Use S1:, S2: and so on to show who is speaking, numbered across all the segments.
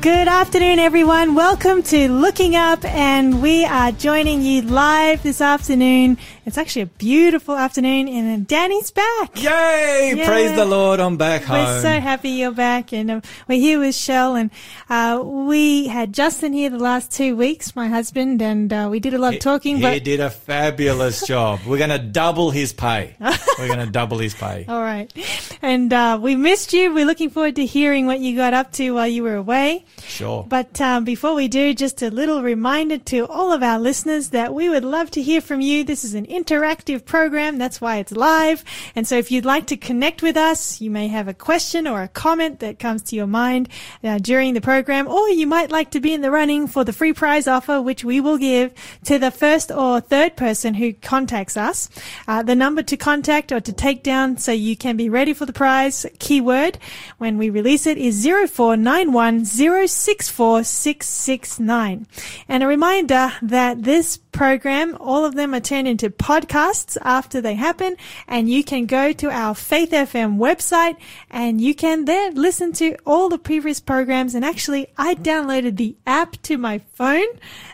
S1: Good afternoon, everyone. Welcome to Looking Up, and we are joining you live this afternoon. It's actually a beautiful afternoon, and Danny's back.
S2: Yay!
S1: Yeah.
S2: Praise the Lord, I'm back home.
S1: We're so happy you're back, and uh, we're here with Shell, and uh, we had Justin here the last two weeks, my husband, and uh, we did a lot of talking.
S2: he
S1: but
S2: did a fabulous job. We're going to double his pay. We're going to double his pay.
S1: all right, and uh, we missed you. We're looking forward to hearing what you got up to while you were away.
S2: Sure.
S1: But um, before we do, just a little reminder to all of our listeners that we would love to hear from you. This is an interactive program. That's why it's live. And so if you'd like to connect with us, you may have a question or a comment that comes to your mind uh, during the program, or you might like to be in the running for the free prize offer, which we will give to the first or third person who contacts us. Uh, the number to contact or to take down so you can be ready for the prize keyword when we release it is 0491 064669. And a reminder that this program, all of them are turned into podcasts after they happen, and you can go to our Faith FM website and you can there listen to all the previous programs. And actually, I downloaded the app to my phone.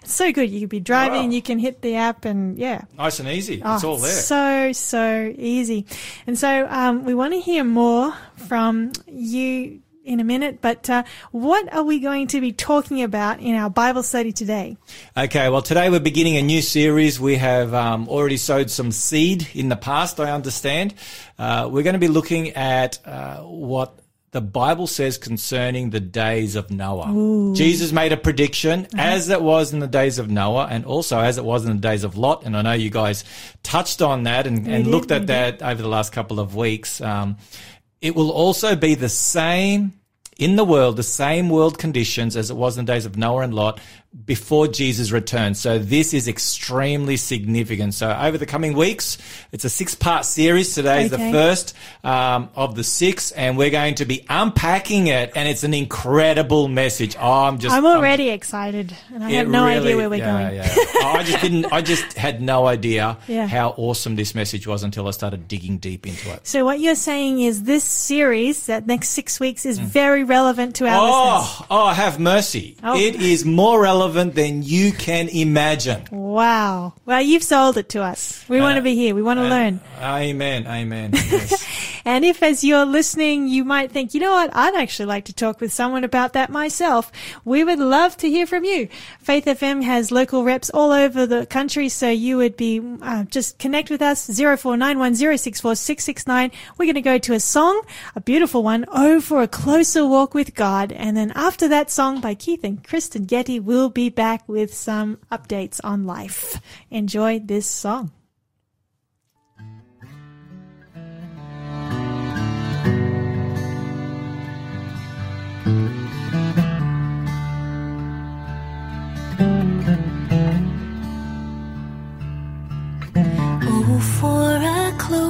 S1: It's so good. You could be driving,
S2: Wow.
S1: you can hit the app, and yeah,
S2: Nice and easy.
S1: Oh,
S2: it's all there.
S1: So, so easy. And so, um, we want to hear more from you in a minute, but, uh, what are we going to be talking about in our Bible study today?
S2: Okay, well, today we're beginning a new series. We have um, already sowed some seed in the past, I understand. Uh, we're going to be looking at uh, what the Bible says concerning the days of Noah. Jesus made a prediction, as it was in the days of Noah, and also as it was in the days of Lot. And I know you guys touched on that and, and
S1: did,
S2: looked at that over the last couple of weeks. Um, it will also be the same in the world, the same world conditions as it was in the days of Noah and Lot before Jesus returns. So this is extremely significant. So over the coming weeks, it's a six part series. Today is
S1: Okay.
S2: the first um, of the six, and we're going to be unpacking it. And it's an incredible message. Oh, I'm just,
S1: I'm already excited and I have no idea where we're
S2: yeah,
S1: going.
S2: yeah. I just didn't. I just had no idea
S1: Yeah.
S2: how awesome this message was until I started digging deep into it.
S1: So what you're saying is this series, that next six weeks, is very relevant to our listeners.
S2: Oh, oh, have mercy.
S1: Oh.
S2: It is more relevant than you can imagine.
S1: Wow. Well, you've sold it to us. We want to be here. We want to learn.
S2: Amen. Amen. Yes.
S1: And if as you're listening, you might think, you know what, I'd actually like to talk with someone about that myself. We would love to hear from you. Faith FM has local reps all over the country, so you would be, uh, just connect with us, 0491064669. We're going to go to a song, a beautiful one, Oh, for a Closer Walk with God. And then after that song by Keith and Kristyn Getty, we'll be back with some updates on life. Enjoy this song.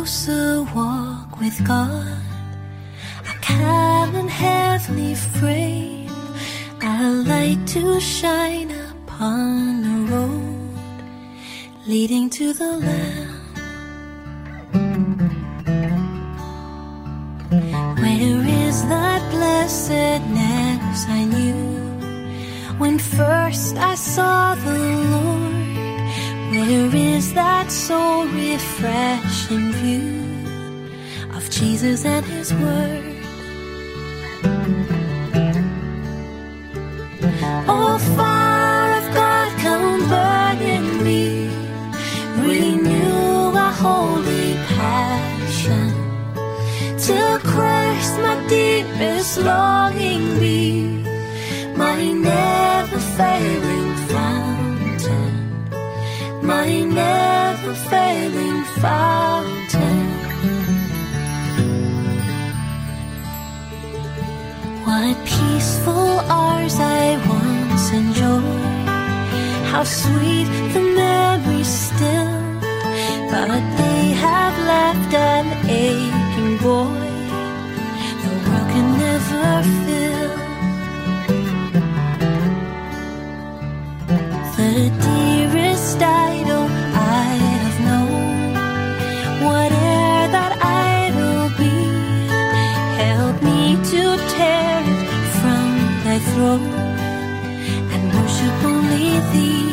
S3: Closer walk with God, a calm and heavenly frame, a light to shine upon the road leading to the Lamb. Where is that blessedness I knew when first I saw the Lord? Where is that soul refreshing view of Jesus and His Word? Oh, fire of God, come burn in me, renew a holy passion till Christ, my deepest longing be, my never failing never failing fountain. What peaceful hours I once enjoyed, how sweet the memories still, but they have left an aching void the world can never fill. The dearest idol and worship only thee.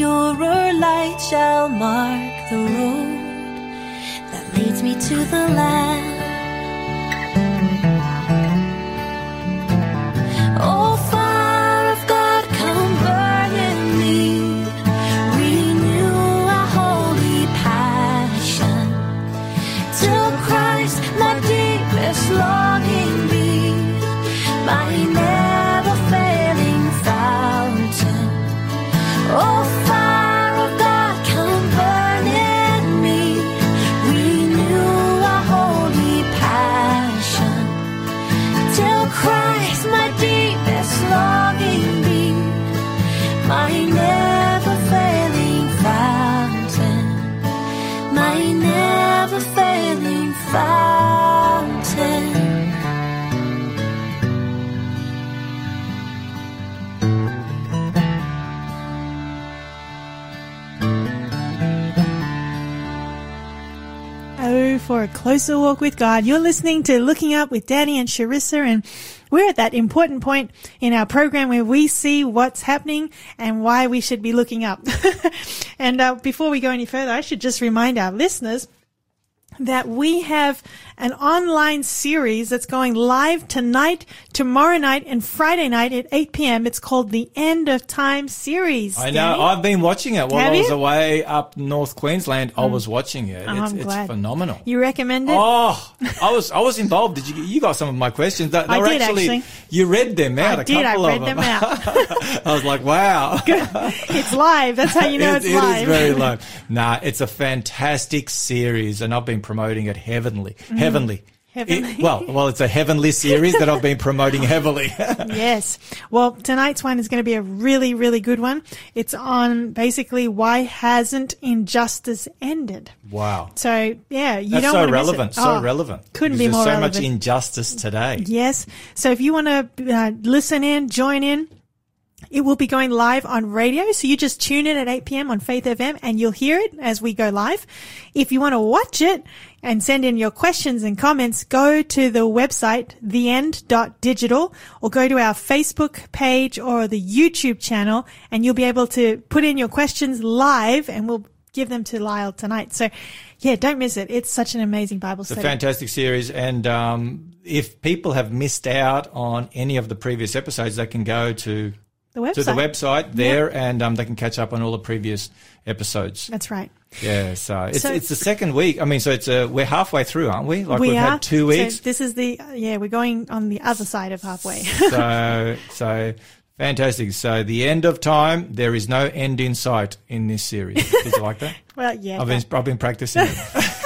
S3: Purer light shall mark the road that leads me to the land.
S1: For a closer walk with God. You're listening to Looking Up with Danny and Sharissa, and we're at that important point in our program where we see what's happening and why we should be looking up. and uh, before we go any further, I should just remind our listeners that we have an online series that's going live tonight, tomorrow night, and Friday night at 8 p.m. It's called the End of Time series.
S2: I know.
S1: Danny.
S2: I've been watching it while
S1: Have
S2: I was
S1: you?
S2: away up North Queensland. I hmm. was watching it.
S1: Oh,
S2: it's, it's phenomenal.
S1: You recommend it?
S2: Oh, I was I was involved. Did you you got some of my questions? They, they
S1: I did, actually.
S2: You read them out.
S1: I
S2: a
S1: did. I read
S2: of
S1: them out.
S2: I was like, wow.
S1: it's live. That's how you know
S2: It-
S1: it's
S2: it is
S1: live.
S2: very live. Nah, it's a fantastic series, and I've been promoting it heavenly, heavenly.
S1: Mm. Heavenly.
S2: It- well, well, it's a heavenly series that I've been promoting heavily.
S1: Yes. Well, tonight's one is going to be a really, really good one. It's on basically why hasn't injustice ended?
S2: wow.
S1: So yeah, you
S2: That's
S1: don't
S2: so
S1: want to
S2: relevant.
S1: Miss it.
S2: So
S1: Oh,
S2: relevant.
S1: Couldn't be more
S2: so
S1: relevant.
S2: much injustice today.
S1: Yes. So if you want to uh, listen in, join in, it will be going live on radio. So you just tune in at 8 p.m. on Faith FM and you'll hear it as we go live. If you want to watch it and send in your questions and comments, go to the website, theend.digital or go to our Facebook page or the YouTube channel and you'll be able to put in your questions live and we'll give them to Lyle tonight. So yeah, don't miss it. It's such an amazing Bible
S2: It's a
S1: study.
S2: fantastic series, and um, if people have missed out on any of the previous episodes, they can go to
S1: the website.
S2: to the website there, and um, they can catch up on all the previous episodes.
S1: That's right.
S2: Yeah, so it's
S1: So-
S2: it's the second week. I mean, so it's uh, we're halfway through, aren't we? Like
S1: we
S2: have
S1: are
S2: had two weeks.
S1: So this is the yeah. We're going on the other side of halfway.
S2: so so fantastic. So the end of time. There is no end in sight in this series. Did you like that?
S1: well, yeah.
S2: I've been I've been practicing.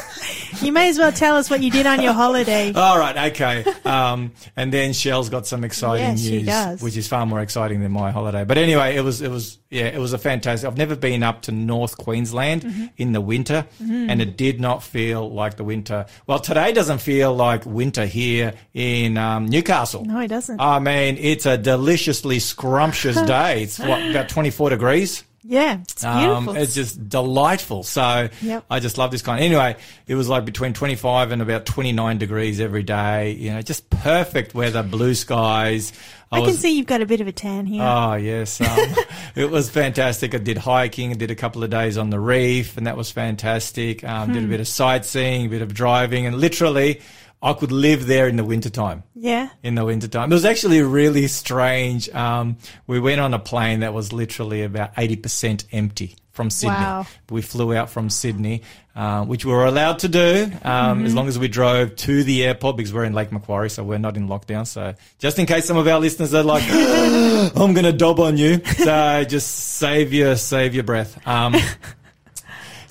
S1: you may as well tell us what you did on your holiday.
S2: All right, okay. Um, and then Shell's got some exciting
S1: Yes, she
S2: news,
S1: does.
S2: which is far more exciting than my holiday. But anyway, it was, it was, yeah, it was a fantastic. I've never been up to North Queensland
S1: Mm-hmm.
S2: in the winter, and it did not feel like the winter. Well, today doesn't feel like winter here in um, Newcastle.
S1: No, it doesn't.
S2: I mean, it's a deliciously scrumptious day. It's what about twenty four degrees.
S1: Yeah, it's beautiful.
S2: Um, it's just delightful. So
S1: Yep.
S2: I just love this kind. Anyway, it was like between 25 and about 29 degrees every day. You know, just perfect weather, blue skies.
S1: I can
S2: was,
S1: see you've got a bit of a tan here.
S2: Oh yes, um, it was fantastic. I did hiking, I did a couple of days on the reef, and that was fantastic. Um,
S1: Hmm.
S2: Did a bit of sightseeing, a bit of driving, and literally, I could live there in the wintertime
S1: yeah.
S2: in the wintertime. It was actually really strange. Um, we went on a plane that was literally about 80% empty from Sydney.
S1: Wow.
S2: We flew out from Sydney, uh, which we were allowed to do um, as long as we drove to the airport because we're in Lake Macquarie, so we're not in lockdown. So just in case some of our listeners are like, I'm going to dob on you, so just save your save your breath. Um,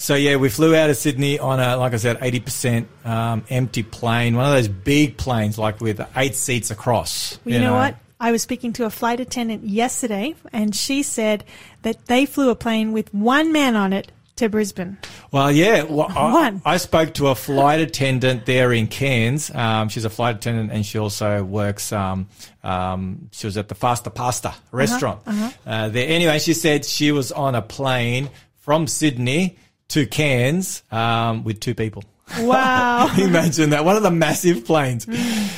S2: so yeah, we flew out of Sydney on a, like I said, 80% um, empty plane, one of those big planes, like with eight seats across.
S1: Well, you, know, what? I was speaking to a flight attendant yesterday, and she said that they flew a plane with one man on it to Brisbane.
S2: Well, yeah. Well, I,
S1: One.
S2: I spoke to a flight attendant there in Cairns. Um, she's a flight attendant and she also works, um, um, she was at the Fasta Pasta restaurant uh there. Anyway, she said she was on a plane from Sydney to Cairns um, with two people.
S1: Wow.
S2: Imagine that. One of the massive planes.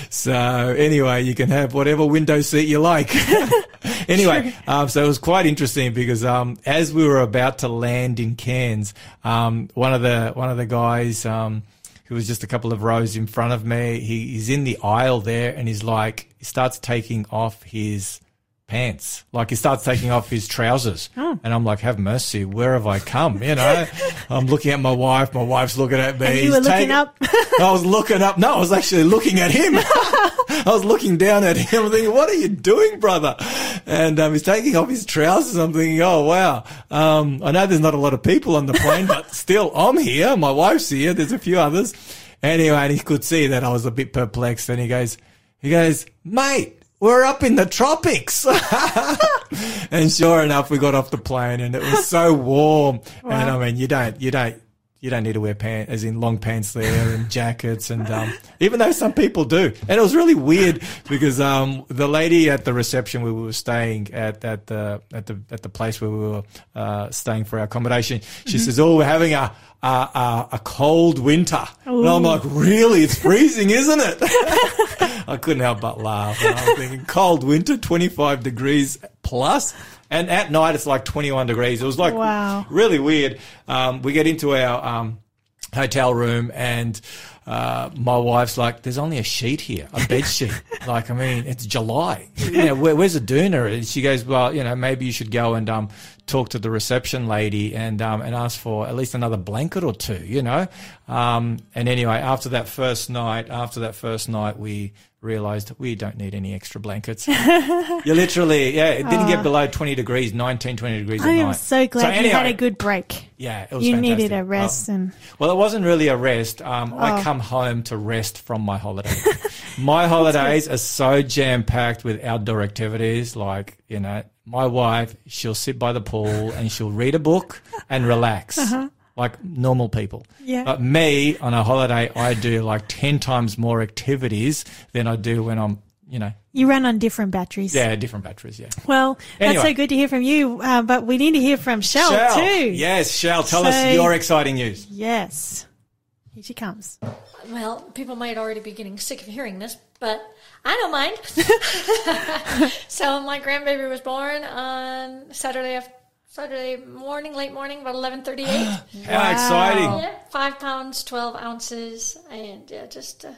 S2: So anyway, you can have whatever window seat you like. anyway, um, so it was quite interesting because um, as we were about to land in Cairns, um, one of the one of the guys um, who was just a couple of rows in front of me, he, he's in the aisle there, and he's like, he starts taking off his pants. Like he starts taking off his trousers.
S1: Oh.
S2: And I'm like, have mercy, where have I come? You know, I'm looking at my wife, my wife's looking at me.
S1: And you
S2: He's
S1: were looking
S2: taking-
S1: up.
S2: I was looking up. No, I was actually looking at him. I was looking down at him. I'm thinking, what are you doing, brother? And um, he's taking off his trousers. I'm thinking, oh, wow. Um, I know there's not a lot of people on the plane, but still, I'm here. My wife's here. There's a few others. Anyway, and he could see that I was a bit perplexed. And he goes, he goes, mate, we're up in the tropics. and sure enough, we got off the plane and it was so warm. And I mean, you don't, you don't, you don't need to wear pants, as in long pants there and jackets. And, um, even though some people do. And it was really weird because, um, the lady at the reception where we were staying at, at the, at the, at the place where we were, uh, staying for our accommodation, she says, Oh, we're having a, a, a, a cold winter. And I'm like, really? It's freezing, isn't it? I couldn't help but laugh. And I'm thinking, cold winter, 25 degrees plus. And at night, it's like 21 degrees. It was like
S1: Wow.
S2: really weird. Um, we get into our um, hotel room and uh, my wife's like, there's only a sheet here, a bed sheet. like, I mean, it's July. You know, where, where's the doona? And she goes, well, you know, maybe you should go and um, talk to the reception lady and um, and ask for at least another blanket or two, you know. Um, and anyway, after that first night, after that first night, we realized we don't need any extra blankets. you literally, yeah, it didn't get below 20 degrees, 19, 20 degrees at
S1: I am so glad you had a good break.
S2: yeah, it was
S1: You
S2: fantastic.
S1: needed a rest
S2: Oh.
S1: and
S2: Well, it wasn't really a rest. Um, I
S1: Oh.
S2: come home to rest from my holiday. my holidays are so jam packed with outdoor activities. Like, you know, my wife, she'll sit by the pool and she'll read a book and relax. Like normal people.
S1: Yeah.
S2: But me on a holiday, I do like 10 times more activities than I do when I'm, you know,
S1: you run on different batteries.
S2: yeah, different batteries. Yeah.
S1: Well, that's so good to hear from you, uh, but we need to hear from Shell,
S2: Shell.
S1: too.
S2: Yes, Shell, tell
S1: So-
S2: us your exciting news.
S1: Yes. Here she comes.
S4: Well, people might already be getting sick of hearing this, but I don't mind. so my grandbaby was born on Saturday af- Saturday morning, late morning, about eleven thirty eight.
S2: How exciting.
S4: yeah, five pounds, twelve ounces, and yeah, just the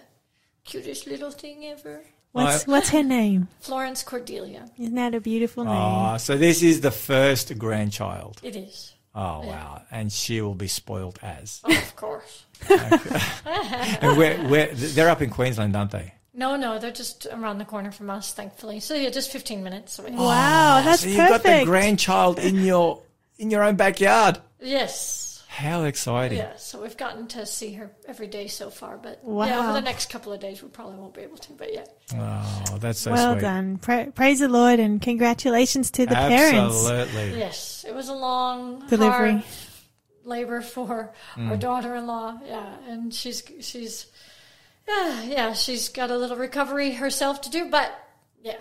S4: cutest little thing ever.
S1: What's, what's her name?
S4: Florence Cordelia.
S1: Isn't that a beautiful ah, name?
S2: Oh, so this is the first grandchild.
S4: It is,
S2: Oh wow! And she will be spoiled as.
S4: oh, of course.
S2: and we're, we're, they're up in Queensland, aren't they?
S4: No, no, they're just around the corner from us, thankfully. So yeah, just fifteen minutes away.
S1: wow, that's
S2: so you've
S1: perfect.
S2: got the grandchild in your in your own backyard.
S4: Yes.
S2: How exciting!
S4: Yeah, so we've gotten to see her every day so far, but yeah, over the next couple of days we probably won't be able to. But yeah,
S2: Oh, that's so
S1: well
S2: sweet.
S1: done. Pra- praise the Lord and congratulations to the parents.
S2: Absolutely.
S4: yes, it was a long
S1: Delivery.
S4: hard labor for
S2: Mm.
S4: our daughter-in-law. Yeah, and she's she's yeah yeah she's got a little recovery herself to do, but yeah,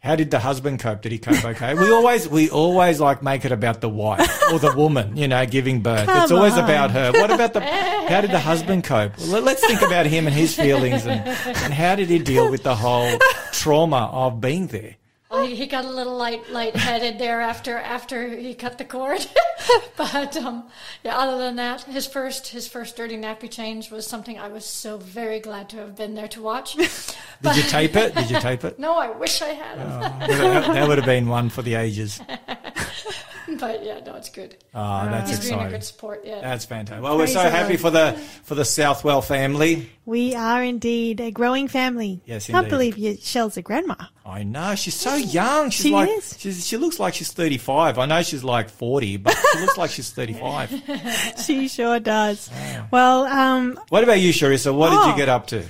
S2: How did the husband cope? Did he cope okay? we always we always like make it about the wife or the woman, you know, giving birth. it's always
S1: on.
S2: about her. What about the? How did the husband cope? Well, let's think about him and his feelings and, and how did he deal with the whole trauma of being there.
S4: Well, he, he got a little light lightheaded there after after he cut the cord, but um yeah. Other than that, his first his first dirty nappy change was something I was so very glad to have been there to watch.
S2: Did you tape it? Did you tape it?
S4: No, I wish I had. him.
S2: that, that would have been one for the ages.
S4: but yeah, no, it's good.
S2: Oh, that's um,
S4: He's being a
S2: exciting.
S4: good support. Yeah.
S2: That's fantastic. Well, we're so happy
S1: Lord.
S2: for the for the Southwell family.
S1: We are indeed a growing family.
S2: Yes,
S1: Can't believe you, Shell's a grandma.
S2: I know she's so young. She's
S1: She
S2: like
S1: is.
S2: she's, she looks like she's thirty five. I know she's like forty, but she looks like she's thirty five.
S1: she sure does. Ah. Well, um,
S2: What about you, Sharissa? What did
S1: Oh.
S2: you get up to?
S1: I'm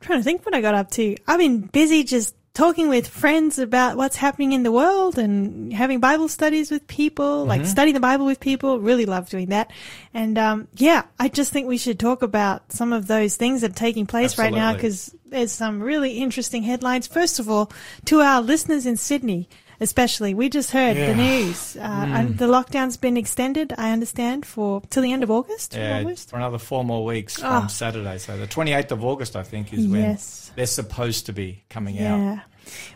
S1: trying to think what I got up to. I've been busy just talking with friends about what's happening in the world and having Bible studies with people, like
S2: Mm-hmm.
S1: studying the Bible with people. Really love doing that. And um, yeah, I just think we should talk about some of those things that are taking place right now because there's some really interesting headlines. First of all, to our listeners in Sydney. Especially, we just heard
S2: Yeah.
S1: the news. Uh, and the lockdown's been extended, I understand, for till the end of August.
S2: Yeah,
S1: almost.
S2: for another four more weeks
S1: Oh.
S2: from Saturday. So the twenty eighth of August, I think, is when
S1: Yes.
S2: They're supposed to be coming out.
S1: Yeah,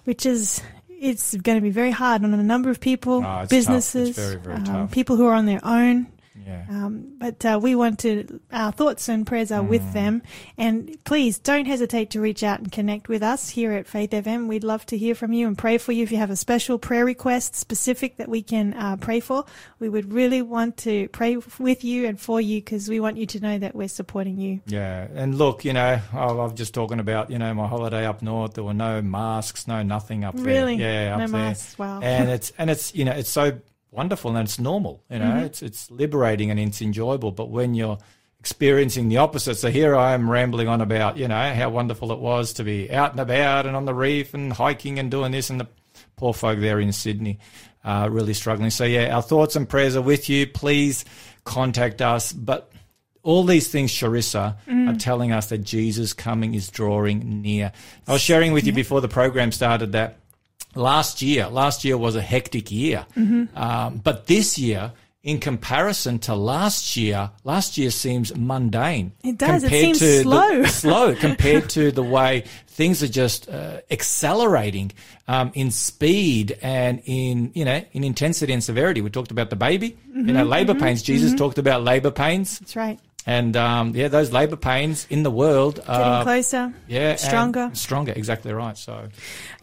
S1: which is it's going to be very hard on a number of people.
S2: It's
S1: businesses,
S2: very, very
S1: um,
S2: tough.
S1: people who are on their own.
S2: Yeah.
S1: Um, but uh, we want to, our thoughts and prayers are
S2: Mm.
S1: with them. And please don't hesitate to reach out and connect with us here at Faith FM. We'd love to hear from you and pray for you. If you have a special prayer request specific that we can uh, pray for, we would really want to pray with you and for you because we want you to know that we're supporting you.
S2: Yeah, and look, you know, I was just talking about, you know, my holiday up north. There were no masks, no nothing up there.
S1: Really?
S2: Yeah,
S1: No
S2: up there.
S1: masks, wow.
S2: And it's and it's you know it's so wonderful and it's normal. You know,
S1: Mm-hmm.
S2: it's it's liberating and it's enjoyable. But when you're experiencing the opposite, so here I am rambling on about, you know, how wonderful it was to be out and about and on the reef and hiking and doing this, and the poor folk there in Sydney uh, really struggling. So yeah, our thoughts and prayers are with you. Please contact us, but all these things, Charissa, are telling us that Jesus' coming is drawing near. I was sharing with you before the program started that last year, last year was a hectic year, um, but this year. In comparison to last year, last year seems mundane.
S1: It does. It
S2: compared
S1: seems
S2: to the-
S1: slow.
S2: slow compared to the way things are just uh, accelerating um, in speed and in you know in intensity and severity. We talked about the baby, you
S1: Mm-hmm,
S2: know, labor pains. Jesus talked about labor pains,
S1: That's right.
S2: And um, yeah, those labor pains in the world
S1: Getting
S2: are
S1: closer.
S2: yeah
S1: stronger.
S2: stronger. Exactly right. So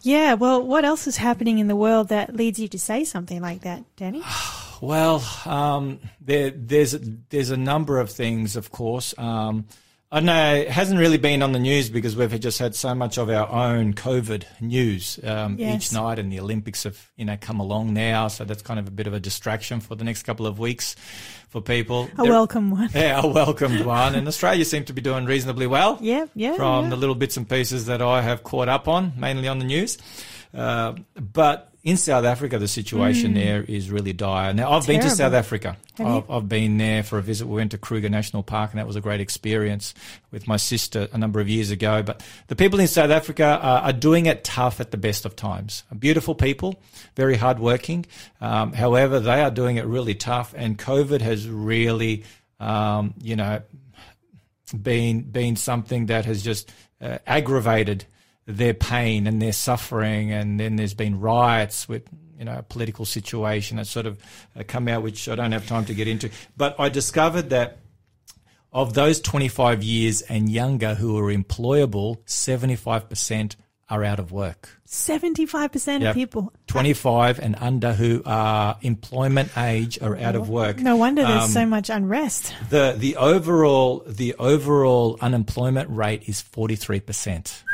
S1: Yeah, well, what else is happening in the world that leads you to say something like that, Danny?
S2: Well, um, there, there's there's a number of things, of course. Um, I know it hasn't really been on the news because we've just had so much of our own COVID news um,
S1: Yes.
S2: each night, and the Olympics have you know come along now, so that's kind of a bit of a distraction for the next couple of weeks for people.
S1: A
S2: There-
S1: welcome one.
S2: yeah, a welcomed one, and Australia seemed to be doing reasonably well
S1: Yeah, yeah.
S2: from
S1: yeah.
S2: the little bits and pieces that I have caught up on, mainly on the news. Uh, but in South Africa, the situation there is really dire. Now, I've been to South Africa. I've, I've been there for a visit. We went to Kruger National Park, and that was a great experience with my sister a number of years ago. But the people in South Africa are, are doing it tough at the best of times. Beautiful people, very hardworking. Um, however, they are doing it really tough, and COVID has really, um, you know, been been something that has just uh, aggravated their pain and their suffering, and then there's been riots with you know a political situation that sort of uh, come out, which I don't have time to get into. But I discovered that of those 25 years and younger who are employable, 75% are out of work.
S1: 75%
S2: Yep.
S1: of people.
S2: 25 and under who are employment age are out of work.
S1: No wonder there's
S2: Um,
S1: so much unrest.
S2: The the overall the overall unemployment rate is forty three percent.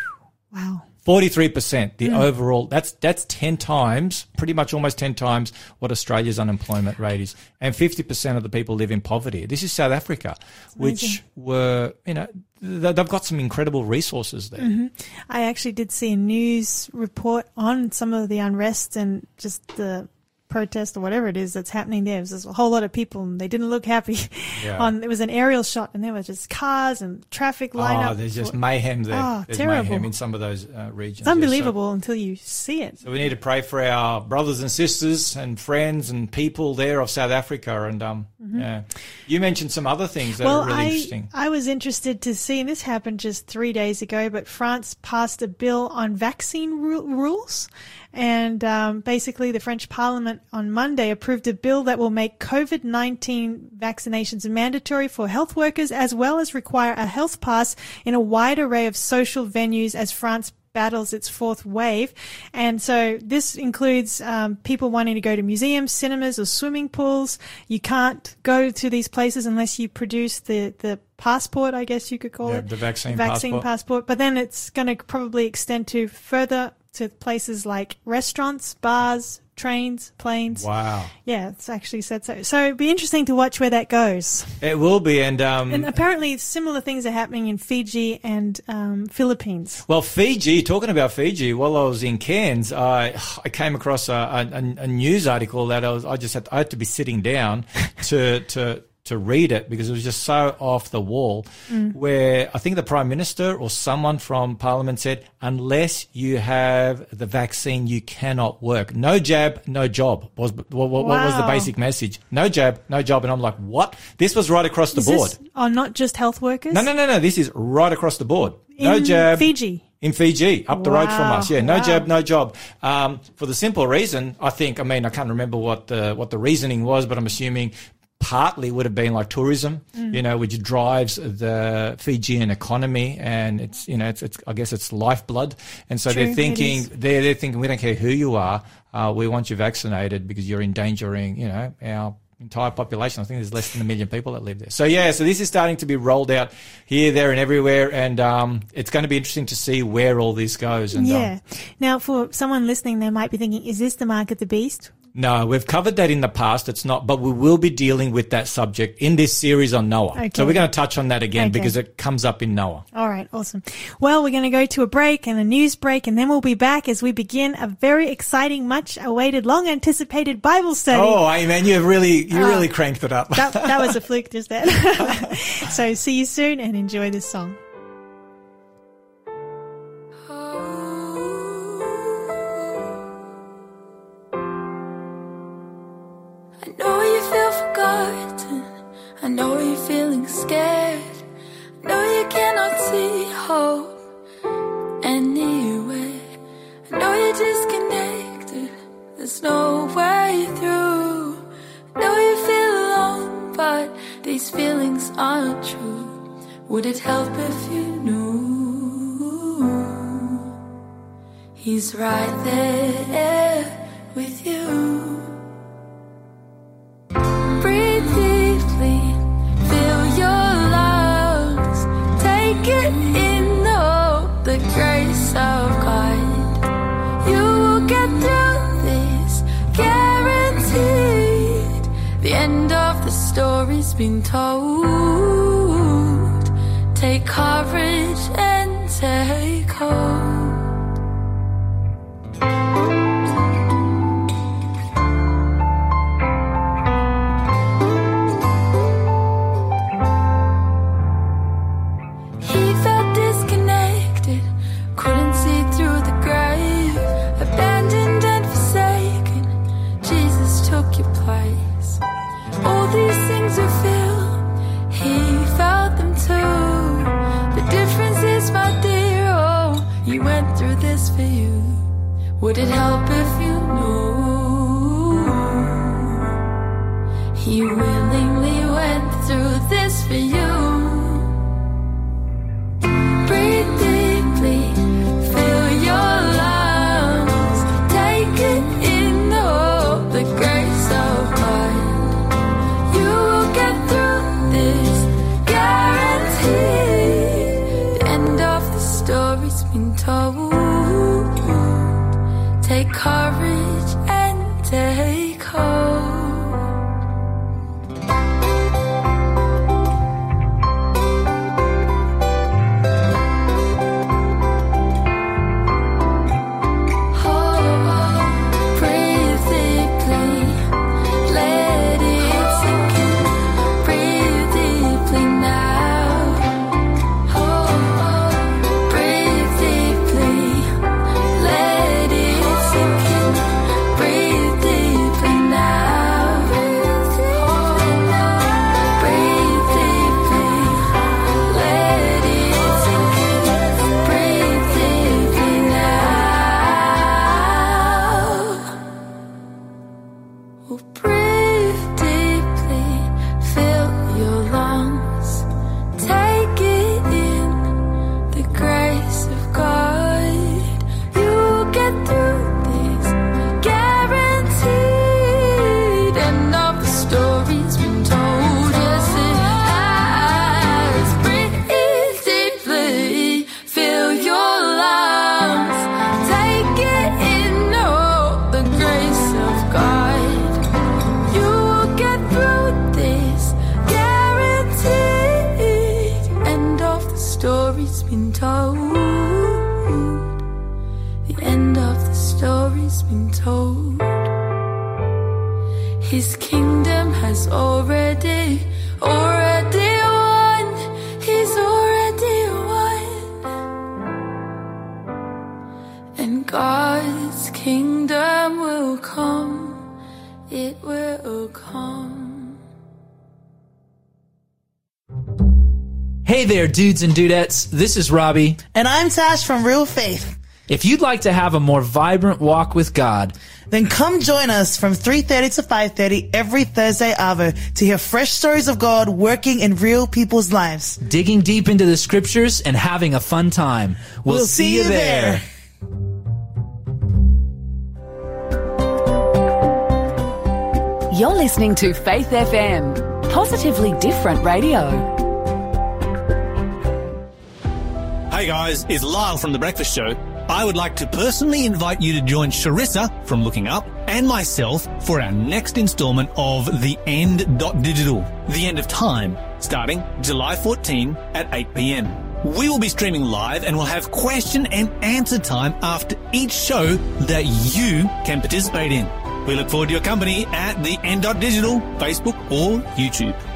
S1: Wow.
S2: Forty three percent. The mm. overall that's that's ten times, pretty much almost ten times what Australia's unemployment rate is, and fifty percent of the people live in poverty. This is South Africa, which were you know they've got some incredible resources there. Mm-hmm.
S1: I actually did see a news report on some of the unrest and just the protest or whatever it is that's happening there. There's a whole lot of people and they didn't look happy.
S2: Yeah.
S1: On it was an aerial shot and there was just cars and traffic lineup.
S2: Oh, there's just mayhem there.
S1: Oh,
S2: there's
S1: terrible.
S2: mayhem in some of those uh, regions.
S1: it's
S2: yeah, so-
S1: unbelievable until you see it.
S2: So we need to pray for our brothers and sisters and friends and people there of South Africa. And um, yeah, you mentioned some other things that
S1: well,
S2: are really
S1: I,
S2: interesting.
S1: I was interested to see, and this happened just three days ago, but France passed a bill on vaccine ru- rules. And um, basically, the French Parliament on Monday approved a bill that will make COVID 19 vaccinations mandatory for health workers, as well as require a health pass in a wide array of social venues as France battles its fourth wave. And so this includes um, people wanting to go to museums, cinemas, or swimming pools. You can't go to these places unless you produce the, the passport, I guess you could call
S2: Yeah,
S1: it.
S2: the vaccine
S1: vaccine
S2: passport.
S1: passport. But then it's going to probably extend to further to places like restaurants, bars, trains, planes.
S2: Wow.
S1: Yeah, it's actually said so. So it'd be interesting to watch where that goes.
S2: It will be. And, um,
S1: And apparently, similar things are happening in Fiji and um, Philippines.
S2: Well, Fiji, talking about Fiji, while I was in Cairns, I, I came across a, a, a news article that I was, I just had, I had to be sitting down to, to, to read it because it was just so off the wall where I think the prime minister or someone from parliament said, unless you have the vaccine, you cannot work. No jab, no job was, what, what, what was the basic message? No jab, no job. And I'm like, what? This was right across the
S1: Is
S2: board.
S1: this, oh, not just health workers?
S2: No, no, no, no. This is right across the board. no
S1: In
S2: jab.
S1: Fiji.
S2: In Fiji, up the road from us. Yeah, no
S1: wow.
S2: jab, no job. Um, for the simple reason, I think, I mean, I can't remember what the, what the reasoning was, but I'm assuming partly would have been like tourism,
S1: Mm.
S2: you know, which drives the Fijian economy and it's, you know, it's, it's I guess it's lifeblood. And so
S1: True,
S2: they're thinking, they're, they're thinking, we don't care who you are. Uh, we want you vaccinated because you're endangering, you know, our entire population. I think there's less than a million people that live there. So yeah, so this is starting to be rolled out here, there, and everywhere, and um, it's going to be interesting to see where all this goes. And um,
S1: Yeah. Now, for someone listening, they might be thinking, is this the mark of the beast?
S2: No, we've covered that in the past. It's not, but we will be dealing with that subject in this series on Noah.
S1: Okay.
S2: So we're going to touch on that again
S1: Okay.
S2: because it comes up in Noah.
S1: All right, awesome. Well, we're going to go to a break and a news break, and then we'll be back as we begin a very exciting, much awaited, long anticipated Bible study.
S2: Oh, amen! You've really, you really uh, cranked it up.
S1: That, that was a fluke just then. so see you soon and enjoy this song.
S5: I know you're feeling scared. I know you cannot see hope anywhere. I know you're disconnected. There's no way through. I know you feel alone, but these feelings aren't true. Would it help if you knew? He's right there with you. Breathe deeply, been told. Take courage and take hope. Would it help if you knew? He willingly went through this for you.
S6: Dudes and dudettes. This is Robbie.
S7: And I'm Tash from Real Faith.
S6: If you'd like to have a more vibrant walk with God,
S7: Then come join us from 3.30 to 5.30 every Thursday hour to hear fresh stories of God working in real people's lives.
S6: digging deep into the scriptures and having a fun time. We'll, see, you there.
S8: You're listening to Faith FM, positively different radio.
S9: Hey guys, it's Lyle from The Breakfast Show. I would like to personally invite you to join Sharissa from Looking Up and myself for our next installment of The End Digital, The End of Time, starting July 14 at 8 p.m. We will be streaming live and we'll have question and answer time after each show that you can participate in. We look forward to your company at The End Digital, Facebook or YouTube.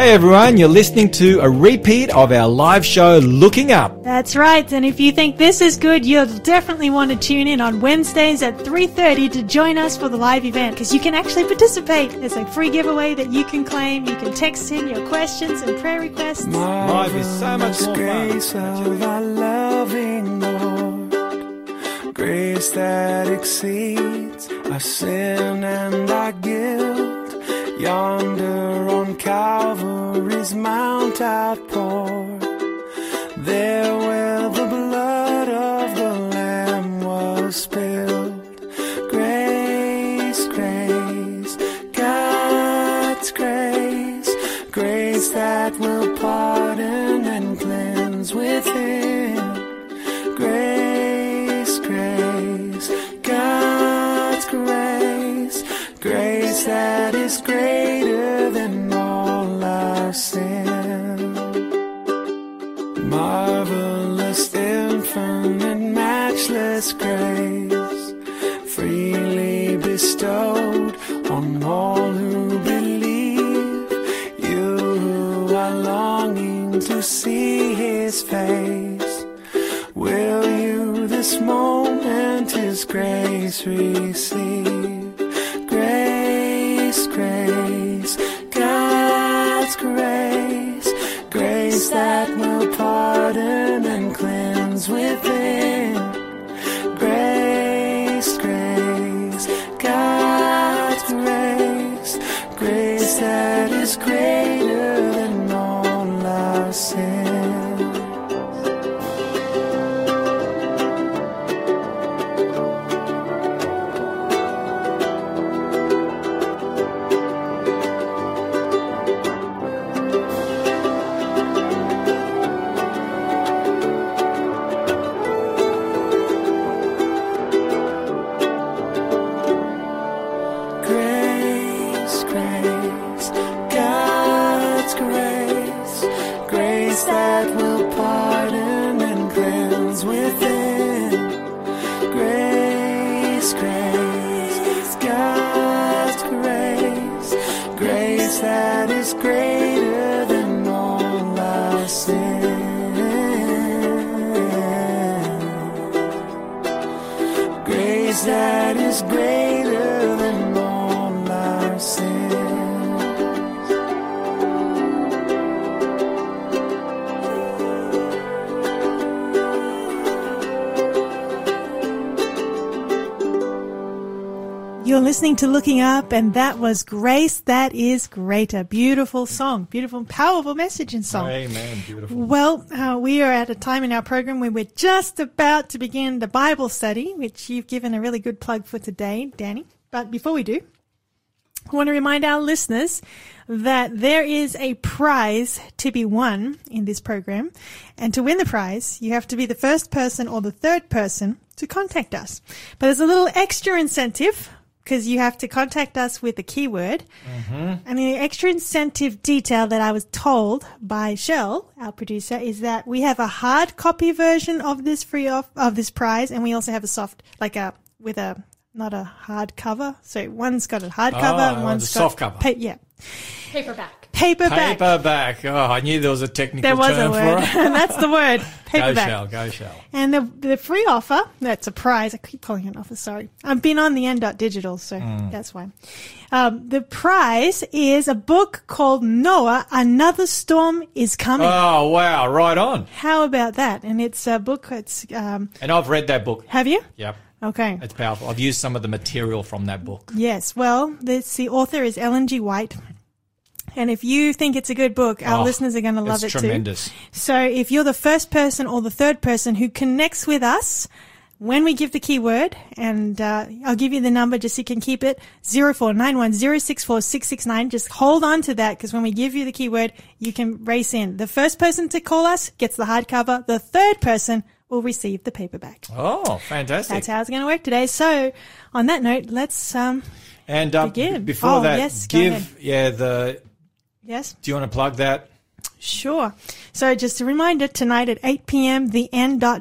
S2: Hey everyone, you're listening to a repeat of our live show Looking Up.
S1: That's right. And if you think this is good, you'll definitely want to tune in on Wednesdays at 3.30 to join us for the live event because you can actually participate. There's a free giveaway that you can claim. You can text in your questions and prayer requests.
S2: Live is so much more
S10: grace
S2: fun.
S10: of our loving Lord, grace that exceeds our sin and our guilt. Yonder on Calvary's Mount outpoured, there grace receive?
S1: Up, and that was Grace That Is Greater. Beautiful song, beautiful, powerful message and song.
S2: Amen. Beautiful.
S1: Well, uh, we are at a time in our program where we're just about to begin the Bible study, which you've given a really good plug for today, Danny. But before we do, I want to remind our listeners that there is a prize to be won in this program. And to win the prize, you have to be the first person or the third person to contact us. But there's a little extra incentive because you have to contact us with a keyword. Mm-hmm. And the extra incentive detail that I was told by Shell, our producer, is that we have a hard copy version of this free off of this prize, and we also have a soft, like a with a not a hard cover. So one's got a hard cover, ah, and
S2: Oh,
S1: one's
S2: the
S1: got
S2: soft cover.
S1: Pa- yeah,
S4: Paperback.
S1: Paperback.
S2: Paperback. Oh, I knew there was a technical
S1: There was a
S2: term
S1: word,
S2: for it.
S1: and that's the word.
S2: Go
S1: Paperback.
S2: Shell, go shell.
S1: And the the free offer, that's a prize. I keep calling it an offer, sorry. I've been on the end dot digital, so
S2: Mm.
S1: that's why. Um, the prize is a book called Noah, Another Storm is Coming.
S2: Oh, wow, right on.
S1: How about that? And it's a book, it's, um,
S2: And I've read that book.
S1: have you?
S2: Yep.
S1: Okay.
S2: It's powerful. I've used some of the material from that book.
S1: Yes. Well, this, the author is Ellen G. White. And if you think it's a good book, our
S2: Oh,
S1: listeners are going to love it
S2: it's
S1: too.
S2: tremendous.
S1: So if you're the first person or the third person who connects with us when we give the keyword, and uh, I'll give you the number just so you can keep it, 0491064669. Just hold on to that because when we give you the keyword, you can race in. The first person to call us gets the hardcover. The third person will receive the paperback.
S2: Oh, fantastic.
S1: That's how it's going to work today. So on that note, let's, um,
S2: and um,
S1: begin.
S2: before
S1: Oh,
S2: that,
S1: yes,
S2: give, yeah, the,
S1: yes.
S2: do you want to plug that?
S1: Sure. So just a reminder, tonight at 8 p.m., the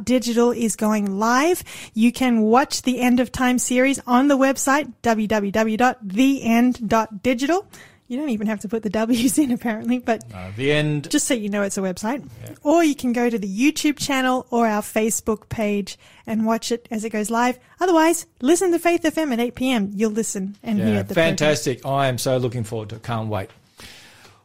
S1: Digital is going live. You can watch the End of Time series on the website, www.theend.digital. You don't even have to put the W's in apparently, but
S2: Uh, the end.
S1: just so you know it's a website. Or you can go to the YouTube channel or our Facebook page and watch it as it goes live. Otherwise, listen to Faith FM at 8 p.m. You'll listen and hear
S2: Yeah,
S1: the program.
S2: fantastic. I am so looking forward to it. Can't wait.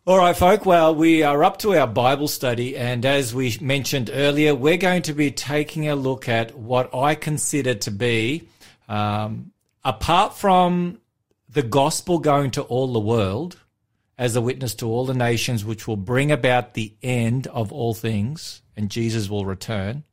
S2: All right, folk. Well, we are up to our Bible study, and as we mentioned earlier, we're going to be taking a look at what I consider to be, um, apart from the gospel going to all the world as a witness to all the nations, which will bring about the end of all things, and Jesus will return.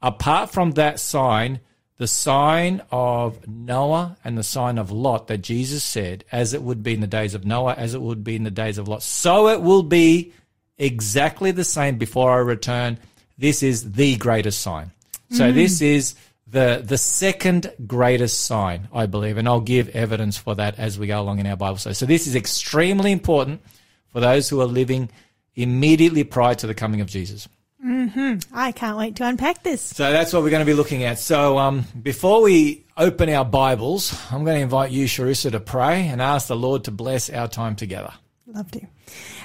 S2: Apart from that sign, the sign of Noah and the sign of Lot that Jesus said, as it would be in the days of Noah, as it would be in the days of Lot, so it will be exactly the same before I return. This is the greatest sign. So mm. this is the the second greatest sign, I believe, and I'll give evidence for that as we go along in our Bible study. So this is extremely important for those who are living immediately prior to the coming of Jesus.
S1: I can't wait to unpack this.
S2: So that's what we're going to be looking at. So um, before we open our Bibles, I'm going to invite you, Sharissa, to pray and ask the Lord to bless our time together.
S1: Love to.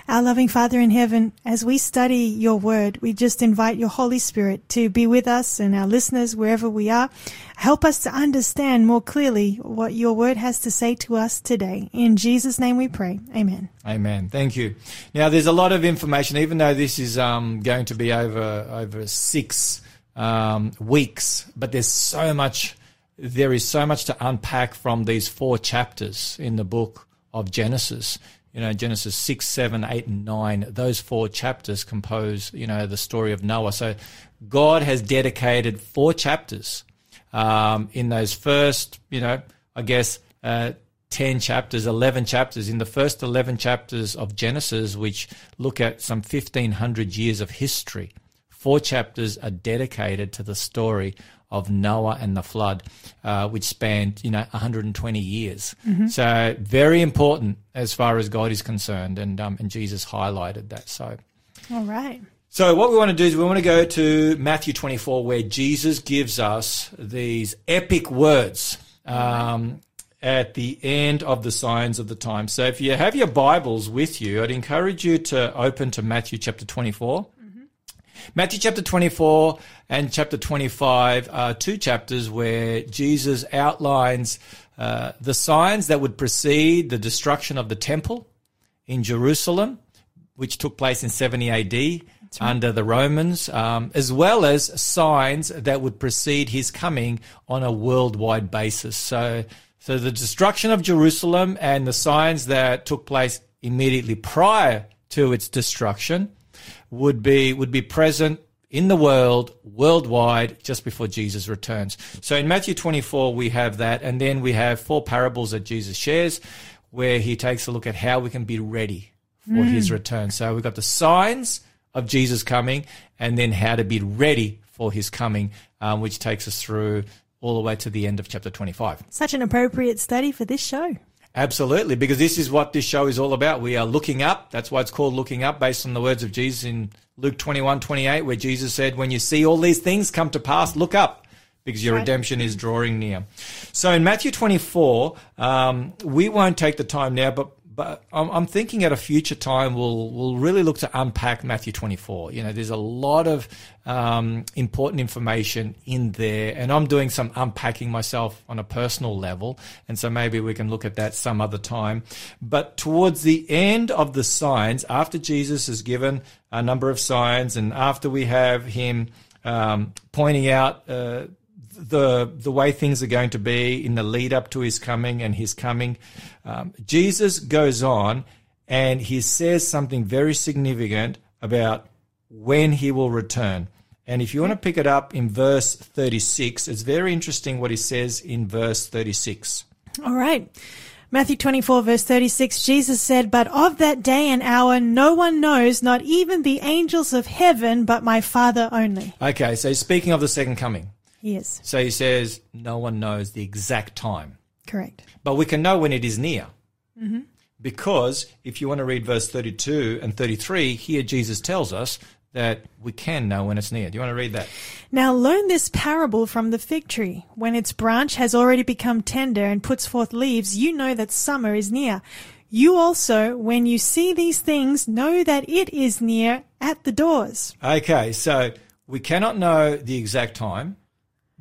S1: Our loving Father in heaven, as we study your word, we just invite your Holy Spirit to be with us and our listeners wherever we are. Help us to understand more clearly what your word has to say to us today. In Jesus' name we pray. Amen.
S2: Amen. Thank you. Now, there's a lot of information, even though this is um, going to be over over six um, weeks, but there's so much. There is so much to unpack from these four chapters in the book of Genesis. You know, Genesis six, seven, eight, and nine. Those four chapters compose, you know, the story of Noah. So, God has dedicated four chapters um, in those first, you know, I guess, uh, 10 chapters, 11 chapters. In the first 11 chapters of Genesis, which look at some 1500 years of history, four chapters are dedicated to the story of Noah and the flood, uh, which spanned, you know, 120 years. So very important as far as God is concerned. And, um, and Jesus highlighted that. So,
S1: All right.
S2: so what we want to do is we want to go to Matthew 24, where Jesus gives us these epic words um, at the end of the signs of the time. So if you have your Bibles with you, I'd encourage you to open to Matthew chapter 24. Matthew chapter 24 and chapter 25 are two chapters where Jesus outlines uh, the signs that would precede the destruction of the temple in Jerusalem, which took place in 70 AD under the Romans, um, as well as signs that would precede his coming on a worldwide basis. So, so the destruction of Jerusalem and the signs that took place immediately prior to its destruction would be would be present in the world worldwide just before Jesus returns. So in Matthew 24 we have that and then we have four parables that Jesus shares where he takes a look at how we can be ready for his return. So we've got the signs of Jesus coming and then how to be ready for his coming um, which takes us through all the way to the end of chapter 25.
S1: Such an appropriate study for this show.
S2: Absolutely, because this is what this show is all about. We are looking up. That's why it's called Looking Up, based on the words of Jesus in Luke 21, 28, where Jesus said, When you see all these things come to pass, look up, because your
S1: Right.
S2: redemption is drawing near. So in Matthew 24, um, we won't take the time now, but but I'm, I'm thinking at a future time we'll we'll really look to unpack Matthew 24. You know, there's a lot of um, important information in there, and I'm doing some unpacking myself on a personal level, and so maybe we can look at that some other time. But towards the end of the signs, after Jesus has given a number of signs, and after we have him um, pointing out. Uh, the the way things are going to be in the lead up to his coming and his coming. Um, Jesus goes on and he says something very significant about when he will return. And if you want to pick it up in verse 36, it's very interesting what he says in verse 36.
S1: All right. Matthew 24 verse 36, Jesus said, But of that day and hour no one knows, not even the angels of heaven, but my Father only.
S2: Okay, so speaking of the second coming.
S1: Yes,
S2: So he says, no one knows the exact time.
S1: correct.
S2: But we can know when it is near. Mm-hmm. Because if you want to read verse 32 and 33, here Jesus tells us that we can know when it's near. Do you want to read that?
S1: Now learn this parable from the fig tree. When its branch has already become tender and puts forth leaves, you know that summer is near. You also, when you see these things, know that it is near at the doors.
S2: Okay, so we cannot know the exact time,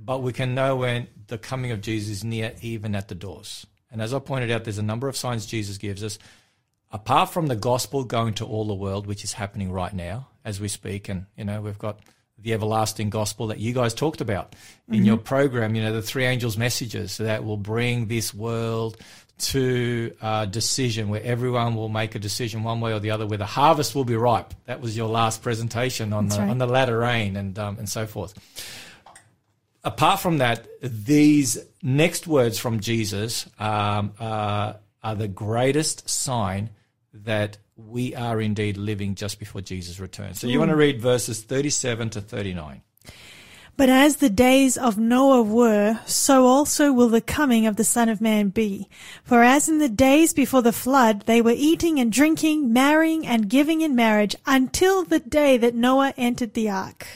S2: but we can know when the coming of Jesus is near, even at the doors. And as I pointed out, there's a number of signs Jesus gives us. Apart from the gospel going to all the world, which is happening right now as we speak, and you know we've got the everlasting gospel that you guys talked about in your program. You know the three angels' messages that will bring this world to a decision where everyone will make a decision one way or the other, where the harvest will be ripe. That was your last presentation on
S1: That's
S2: the
S1: right.
S2: on the latter rain and um, and so forth apart from that, these next words from Jesus um, uh, are the greatest sign that we are indeed living just before Jesus returns. So you want to read verses 37 to 39.
S1: But as the days of Noah were, so also will the coming of the Son of Man be. For as in the days before the flood, they were eating and drinking, marrying and giving in marriage until the day that Noah entered the ark.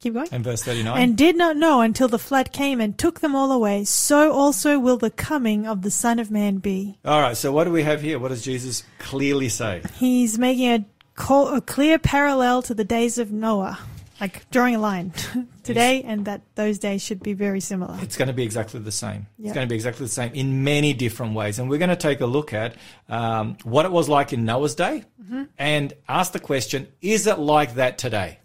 S1: Keep going.
S2: And verse 39.
S1: And did not know until the flood came and took them all away. So also will the coming of the Son of Man be.
S2: All right, so what do we have here? What does Jesus clearly say?
S1: He's making a, call, a clear parallel to the days of Noah, like drawing a line today, and that those days should be very similar.
S2: It's going to be exactly the same.
S1: Yeah.
S2: It's going to be exactly the same in many different ways. And we're going to take a look at um, what it was like in Noah's day and ask the question is it like that today?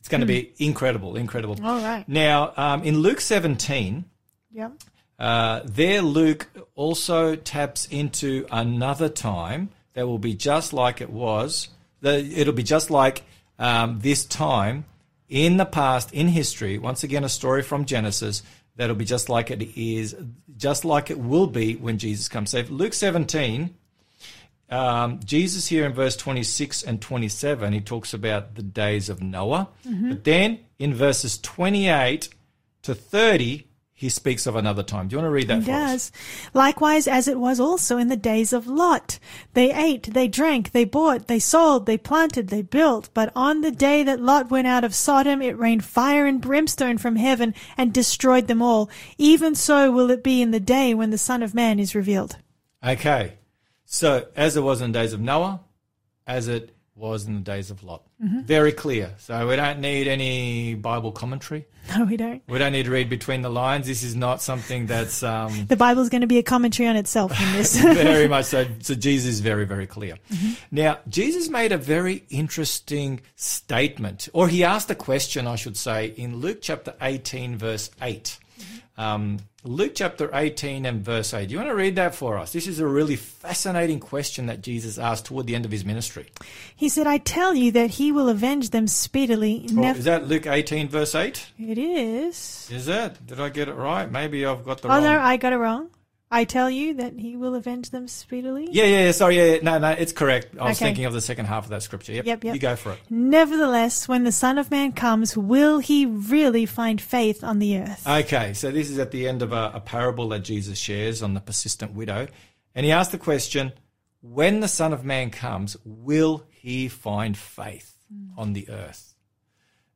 S2: It's going to be incredible, incredible.
S1: All right.
S2: Now, um, in Luke 17,
S1: Yeah.
S2: uh, there Luke also taps into another time that will be just like it was. The, it'll be just like um, this time in the past, in history. Once again, a story from Genesis that'll be just like it is, just like it will be when Jesus comes. So, Luke 17. Um, Jesus here in verse 26 and 27, he talks about the days of Noah. But then in verses 28 to 30, he speaks of another time. Do you want to read that
S1: He
S2: for us?
S1: does. Likewise, as it was also in the days of Lot. They ate, they drank, they bought, they sold, they planted, they built. But on the day that Lot went out of Sodom, it rained fire and brimstone from heaven and destroyed them all. Even so will it be in the day when the Son of Man is revealed.
S2: Okay. So, as it was in the days of Noah, as it was in the days of Lot. Very clear. So, we don't need any Bible commentary.
S1: No, we don't.
S2: We don't need to read between the lines. This is not something that's um,
S1: The Bible's going to be a commentary on itself in this.
S2: very much so. So Jesus is very, very clear. Now, Jesus made a very interesting statement, or he asked a question, I should say, in Luke chapter 18, verse 8. Um, Luke chapter 18 and verse 8. Do you want to read that for us? This is a really fascinating question that Jesus asked toward the end of his ministry.
S1: he said, I tell you that he will avenge them speedily.
S2: Well,
S1: Nev-
S2: is that Luke 18, verse 8?
S1: it is.
S2: Is that? Did I get it right? Maybe I've got the
S1: Oh,
S2: wrong.
S1: no, I got it wrong. I tell you that he will avenge them speedily.
S2: Yeah, yeah, yeah. Sorry, yeah, yeah. No, no, it's correct. I was
S1: Okay.
S2: thinking of the second half of that scripture. Yep.
S1: Yep, yep.
S2: You go for it.
S1: Nevertheless, when the Son of Man comes, will he really find faith on the earth?
S2: Okay, so this is at the end of a, a parable that Jesus shares on the persistent widow. And he asked the question when the Son of Man comes, will he find faith hmm. on the earth?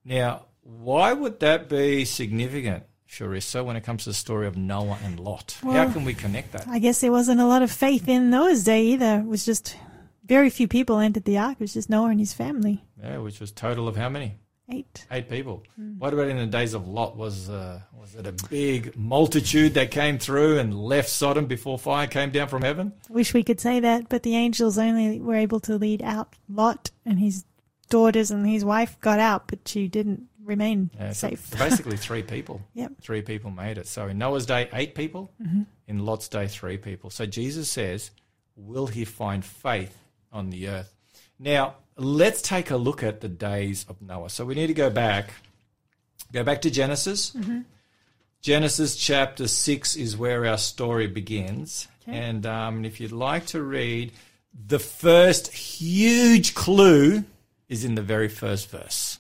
S2: Now, why would that be significant, Charissa, when it comes to the story of Noah and Lot? How can we connect that?
S1: I guess there wasn't a lot of faith in Noah's day either. It was just very few people entered the ark. It was just Noah and his family.
S2: Yeah, which was total of how many?
S1: Eight.
S2: Eight people. What about in the days of Lot? Was uh, was it a big multitude that came through and left Sodom before fire came down from heaven?
S1: Wish we could say that, but the angels only were able to lead out Lot and his daughters and his wife got out, but she didn't remain
S2: Yeah, so
S1: safe.
S2: basically, three people.
S1: Yep.
S2: Three people made it. So in Noah's day, eight people. In Lot's day, three people. So Jesus says, Will he find faith on the earth? Now, let's take a look at the days of Noah. So we need to go back. Go back to Genesis. Genesis chapter 6 is where our story begins. And um, if you'd like to read, the first huge clue is in the very first verse.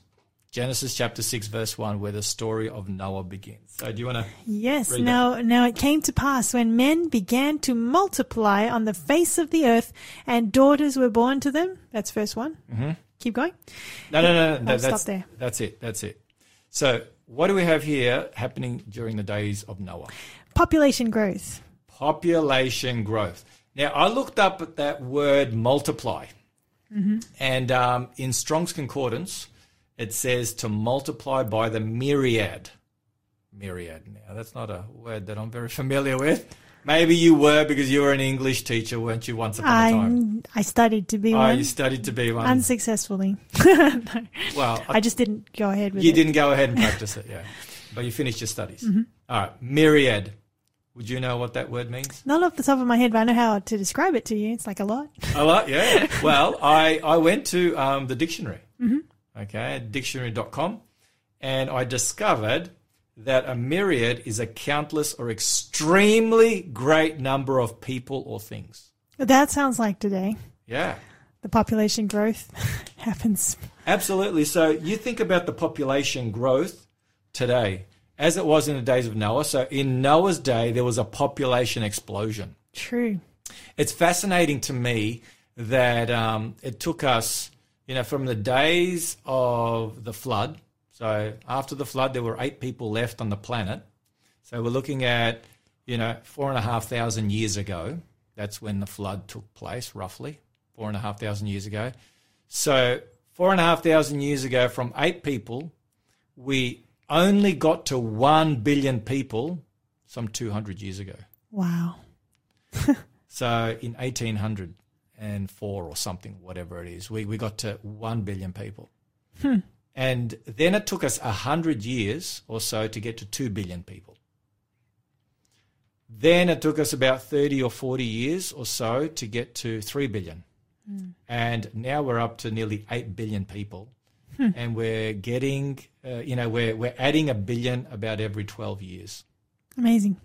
S2: Genesis chapter 6, verse 1, where the story of Noah begins. So, do you want to?
S1: Yes. Now, now it came to pass when men began to multiply on the face of the earth, and daughters were born to them. That's verse one. Mm-hmm. Keep going.
S2: No, no, no. no
S1: I'll
S2: that's,
S1: stop there.
S2: That's it. That's it. So, what do we have here happening during the days of Noah?
S1: Population growth.
S2: Population growth. Now, I looked up at that word multiply. And um, in Strong's Concordance, it says to multiply by the myriad. Myriad. Now, that's not a word that I'm very familiar with. Maybe you were because you were an English teacher, weren't you, once upon a time?
S1: I I studied to be
S2: Oh,
S1: one
S2: you studied to be one.
S1: unsuccessfully.
S2: well,
S1: I just didn't go ahead with
S2: you
S1: it.
S2: didn't go ahead and practice it, yeah. But you finished your studies.
S1: Mm-hmm.
S2: All right, myriad. Would you know what that word means?
S1: Not off the top of my head, but I know how to describe it to you. It's like a lot.
S2: A lot, yeah. well, I, I went to um, the dictionary,
S1: Mm-hmm.
S2: Okay, dictionary.com, and I discovered that a myriad is a countless or extremely great number of people or things.
S1: That sounds like today.
S2: Yeah.
S1: The population growth happens.
S2: Absolutely. So you think about the population growth today as it was in the days of Noah. So in Noah's day, there was a population explosion.
S1: True.
S2: It's fascinating to me that um, it took us, you know, from the days of the flood. So after the flood, there were eight people left on the planet. So we're looking at, you know, four and a half thousand years ago. That's when the flood took place, roughly four and a half thousand years ago. So four and a half thousand years ago, from eight people, we only got to one billion people some 200 years ago.
S1: Wow.
S2: So in 1804 or something, whatever it is, we, we got to 1 billion people. Hmm. And then it took us a 100 years or so to get to 2 billion people. Then it took us about 30 or 40 years or so to get to 3 billion. Hmm. And now we're up to nearly 8 billion people. Hmm. And we're getting, uh, you know, we're, we're adding a billion about every 12 years.
S1: Amazing.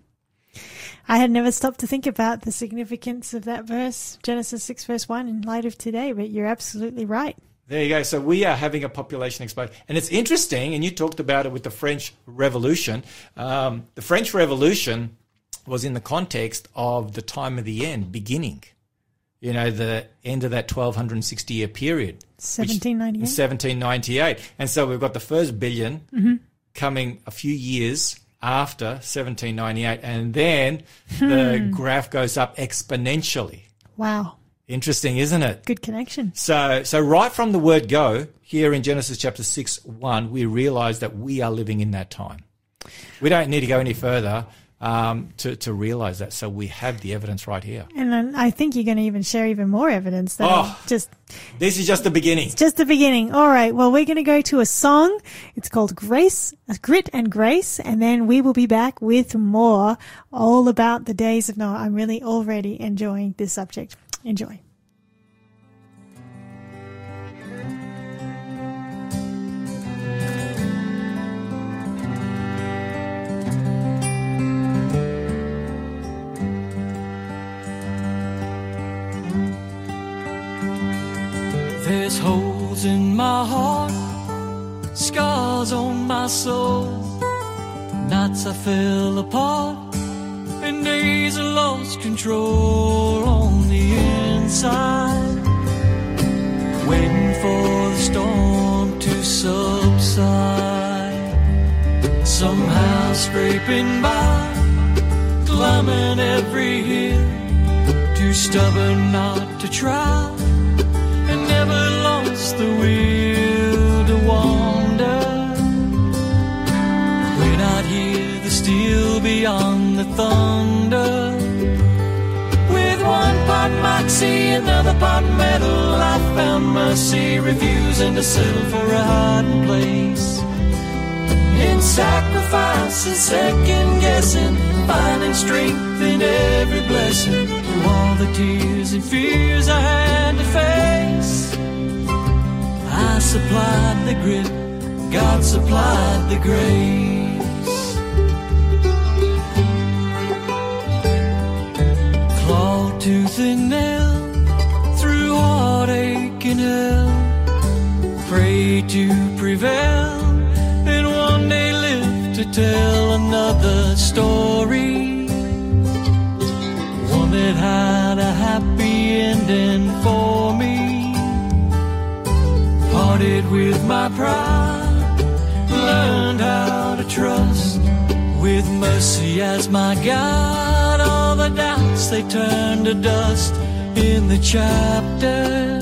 S1: I had never stopped to think about the significance of that verse, Genesis 6, verse 1, in light of today, but you're absolutely right.
S2: There you go. So we are having a population explosion. And it's interesting, and you talked about it with the French Revolution. Um, the French Revolution was in the context of the time of the end, beginning. You know, the end of that 1260 year period. which-
S1: 1798.
S2: 1798. And so we've got the first 1000000000
S1: Mm-hmm.
S2: coming a few years after 1798. And then
S1: Hmm.
S2: the graph goes up exponentially.
S1: Wow.
S2: Interesting, isn't it?
S1: Good connection.
S2: So, so right from the word go, here in Genesis chapter 6, 1, we realize that we are living in that time. We don't need to go any further um, to, to realize that. So we have the evidence right here.
S1: And then I think you're going to even share even more evidence. That
S2: Oh.
S1: just
S2: This is just the beginning.
S1: just the beginning. All right. Well, we're going to go to a song. It's called Grace, Grit and Grace. And then we will be back with more all about the days of Noah. I'm really already enjoying this subject. Enjoy.
S11: There's holes in my heart, scars on my soul. Nights I fell apart, and days I lost control on the inside. Waiting for the storm to subside. Somehow scraping by, climbing every hill. Too stubborn not to try, the will to wander. When I'd hear the steel beyond the thunder. With one pot moxie, another pot metal, I found mercy, refusing to settle for a hiding place. In sacrifice and second guessing, finding strength in every blessing. Through all the tears and fears I had to face, I supplied the grit, God supplied the grace. Claw, tooth, and nail through heartache and hell. Pray to prevail, and one day live to tell another story. One that had a happy ending for me. Parted with my pride, learned how to trust with mercy as my guide. All the doubts they turned to dust in the chapter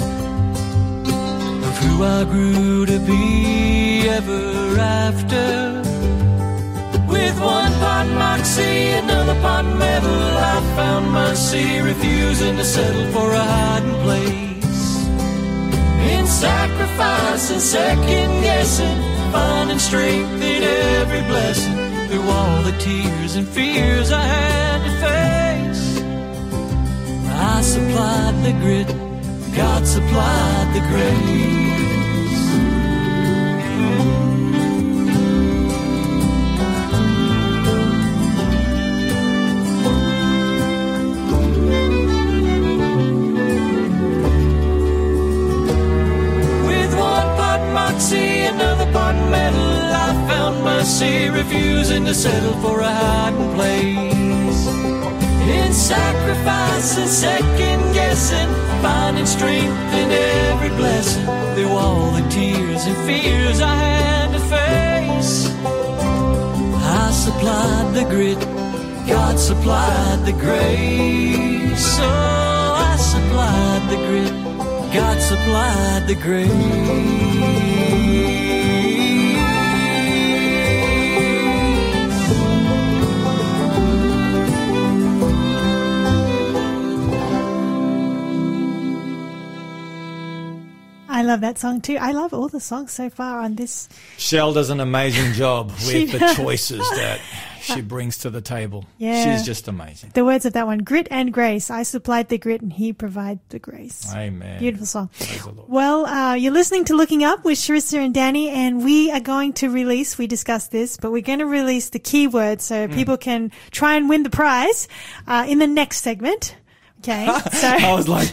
S11: of who I grew to be ever after. With one pot moxie, another pot metal, I found mercy, refusing to settle for a hiding place. In sacrifice and second guessing, finding strength in every blessing. Through all the tears and fears I had to face, I supplied the grit, God supplied the grace. Refusing to settle for a hiding place. In sacrifice and second guessing, finding strength in every blessing. Through all the tears and fears I had to face, I supplied the grit, God supplied the grace. So I supplied the grit. God supplied the grace.
S1: Love that song too. I love all the songs so far on this.
S2: Shell does an amazing job with the choices that she brings to the table.
S1: Yeah.
S2: She's just amazing.
S1: The words of that one, grit and grace. I supplied the grit and he provided the grace.
S2: Amen.
S1: Beautiful song.
S2: Praise the Lord.
S1: Well, uh, you're listening to Looking Up with Sharissa and Danny, and we are going to release, we discussed this, but we're going to release the keywords so people can try and win the prize uh, in the next segment. Okay. So
S2: I was like,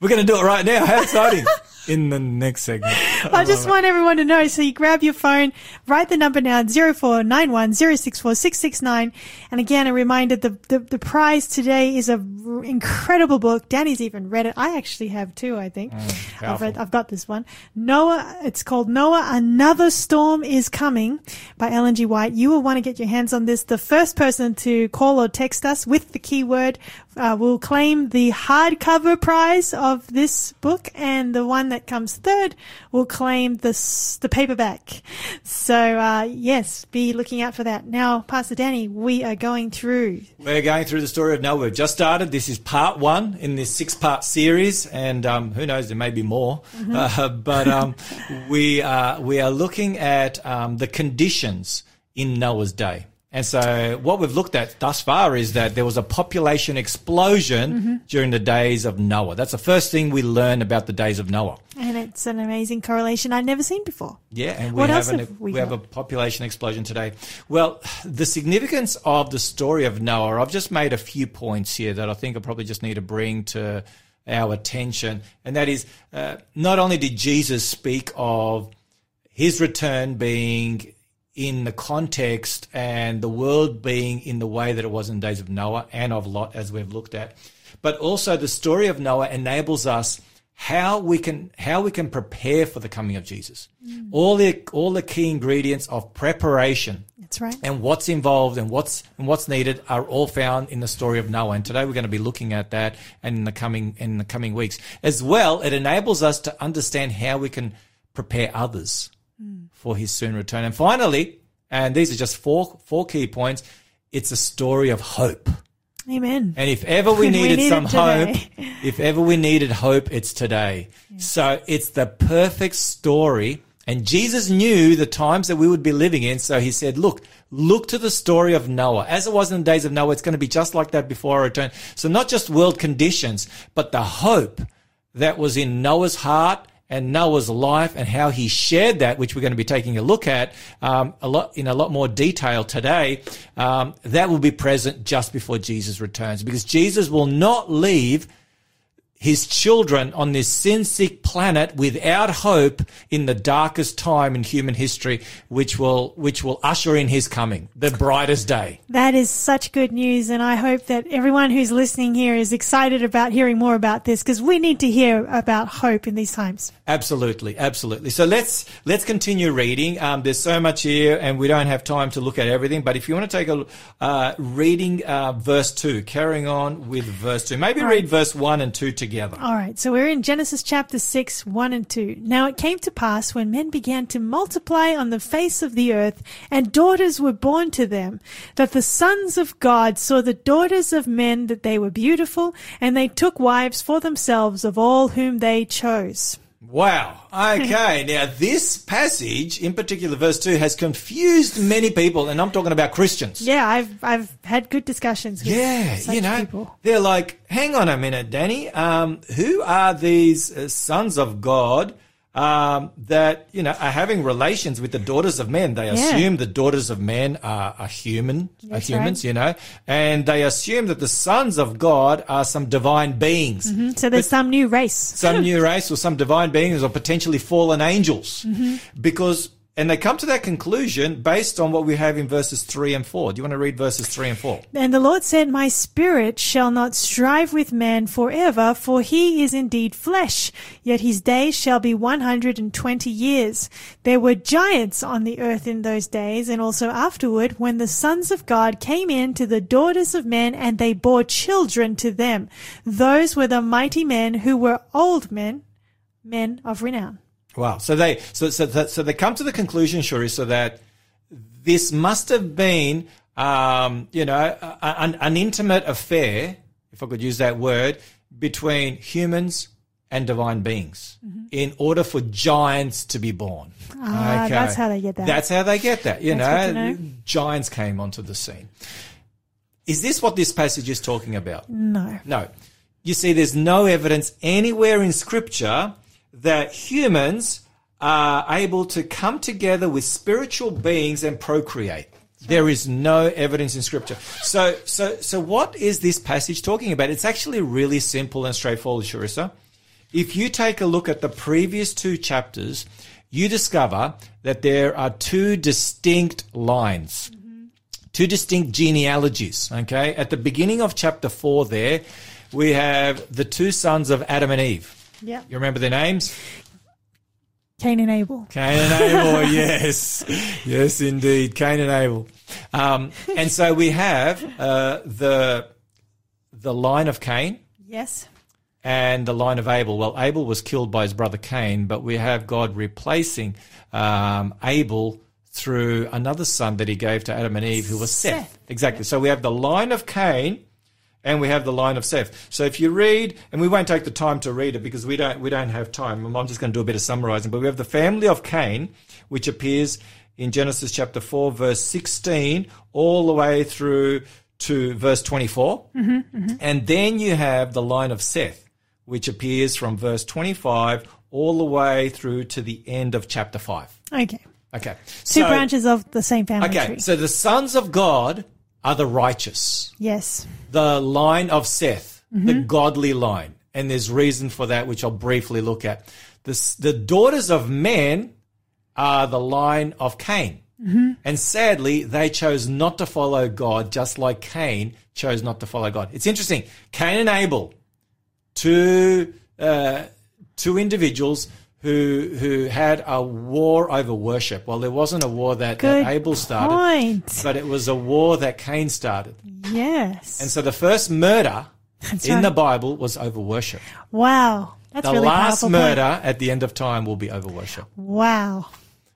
S2: we're going to do it right now. How exciting. In the next segment.
S1: I just want everyone to know. So you grab your phone, write the number now, 0491 064 669. And again, a reminder, the, the, the prize today is a r- incredible book. Danny's even read it. I actually have too, I think. Mm, I've read, I've got this one. Noah, it's called Noah, Another Storm is Coming by Ellen G. White. You will want to get your hands on this. The first person to call or text us with the keyword uh, will claim the hardcover prize of this book, and the one that comes third will claim the the paperback. So uh, yes, be looking out for that. Now, Pastor Danny, we are going through.
S2: We're going through the story of Noah. We've just started. This is part one in this six part series, and um, who knows, there may be more. Uh, but um, we, are, we are looking at um, the conditions in Noah's day. And so, what we've looked at thus far is that there was a population explosion during the days of Noah. That's the first thing we learn about the days of Noah.
S1: And it's an amazing correlation I've never seen before.
S2: Yeah, and we
S1: What
S2: have an,
S1: have we
S2: we have a population explosion today. Well, the significance of the story of Noah, I've just made a few points here that I think I probably just need to bring to our attention, and that is uh, not only did Jesus speak of his return being in the context and the world being in the way that it was in the days of Noah and of Lot, as we've looked at, but also the story of Noah enables us how we can how we can prepare for the coming of Jesus. Mm. All the all the key ingredients of preparation
S1: That's right.
S2: and what's involved and what's and what's needed are all found in the story of Noah. And today we're going to be looking at that and in the coming in the coming weeks. As well, it enables us to understand how we can prepare others for his soon return. And finally, and these are just four four key points, it's a story of hope.
S1: Amen.
S2: And if ever we
S1: We
S2: needed
S1: need
S2: some hope, if ever we needed hope, it's today. So it's the perfect story. And Jesus knew the times that we would be living in. So he said, look, look to the story of Noah. As it was in the days of Noah, it's going to be just like that before I return. So not just world conditions, but the hope that was in Noah's heart and Noah's life and how he shared that, which we're going to be taking a look at um, a lot in a lot more detail today. Um, that will be present just before Jesus returns, because Jesus will not leave his children on this sin sick planet without hope in the darkest time in human history, which will which will usher in his coming, the brightest day.
S1: That is such good news, and I hope that everyone who's listening here is excited about hearing more about this because we need to hear about hope in these times.
S2: Absolutely, absolutely. So let's let's continue reading. Um, there's so much here, and we don't have time to look at everything. But if you want to take a uh, reading uh, verse two, carrying on with verse two, maybe read verse one and two together.
S1: All right, so we're in Genesis chapter 6, 1 and 2. Now it came to pass when men began to multiply on the face of the earth, and daughters were born to them, that the sons of God saw the daughters of men that they were beautiful, and they took wives for themselves of all whom they chose.
S2: Wow. Okay. now this passage, in particular, verse two, has confused many people, and I'm talking about Christians.
S1: Yeah, I've I've had good discussions with
S2: Yeah,
S1: such
S2: you know,
S1: people.
S2: they're like, hang on a minute, Danny. Um, who are these uh, sons of God um, that you know are having relations with the daughters of men? They assume the daughters of men are, are human, are humans,
S1: right.
S2: you know, and they assume that the sons of God are some divine beings.
S1: So there's some new race.
S2: some new race or some divine beings or potentially fallen angels because and they come to that conclusion based on what we have in verses 3 and 4 do you want to read verses 3 and 4
S1: And the Lord said, My spirit shall not strive with man forever, for he is indeed flesh, yet his days shall be one hundred and twenty years. There were giants on the earth in those days, and also afterward, when the sons of God came in to the daughters of men, and they bore children to them. Those were the mighty men who were old men, men of renown.
S2: Wow so they so so, so they come to the conclusion sure so that this must have been um, you know an, an intimate affair if i could use that word between humans and divine beings in order for giants to be born.
S1: Mm-hmm. Ah, that's how they get that.
S2: That's how they get that. You know,
S1: know.
S2: giants came onto the scene. Is this what this passage is talking about?
S1: No.
S2: No. You see, there's no evidence anywhere in Scripture that humans are able to come together with spiritual beings and procreate. There is no evidence in Scripture. So, so, so, what is this passage talking about? It's actually really simple and straightforward, Sharissa. If you take a look at the previous two chapters, you discover that there are two distinct lines two distinct genealogies. Okay. At the beginning of chapter four, there, we have the two sons of Adam and Eve.
S1: Yeah.
S2: You remember their names?
S1: Cain and Abel.
S2: Cain and Abel, yes. Yes, indeed. Cain and Abel. Um, and so we have uh, the, the line of Cain
S1: Yes.
S2: and the line of Abel. Well, Abel was killed by his brother Cain, but we have God replacing um, Abel through another son that he gave to Adam and Eve, who was Seth.
S1: Seth.
S2: Exactly. So we have the line of Cain. And we have the line of Seth. So if you read, and we won't take the time to read it because we don't we don't have time. I'm just going to do a bit of summarizing. But we have the family of Cain, which appears in Genesis chapter four, verse sixteen, all the way through to verse 24. Mm-hmm, mm-hmm. And then you have the line of Seth, which appears from verse 25 all the way through to the end of chapter 5.
S1: Okay.
S2: Okay.
S1: Two
S2: So-
S1: branches of the same family
S2: Okay.
S1: tree.
S2: So the sons of God are the righteous,
S1: yes.
S2: the line of Seth, the godly line. and there's reason for that, which I'll briefly look at. The, the daughters of men are the line of Cain. And sadly, they chose not to follow God, just like Cain chose not to follow God. It's interesting. Cain and Abel, two uh, two individuals who who had a war over worship. Well, there wasn't a war that, that Abel started,
S1: point.
S2: but it was a war that Cain started.
S1: Yes.
S2: And so the first murder
S1: That's
S2: in
S1: right.
S2: the Bible was over worship.
S1: wow. That's
S2: the
S1: really
S2: last murder
S1: Point.
S2: at the end of time will be over worship.
S1: Wow.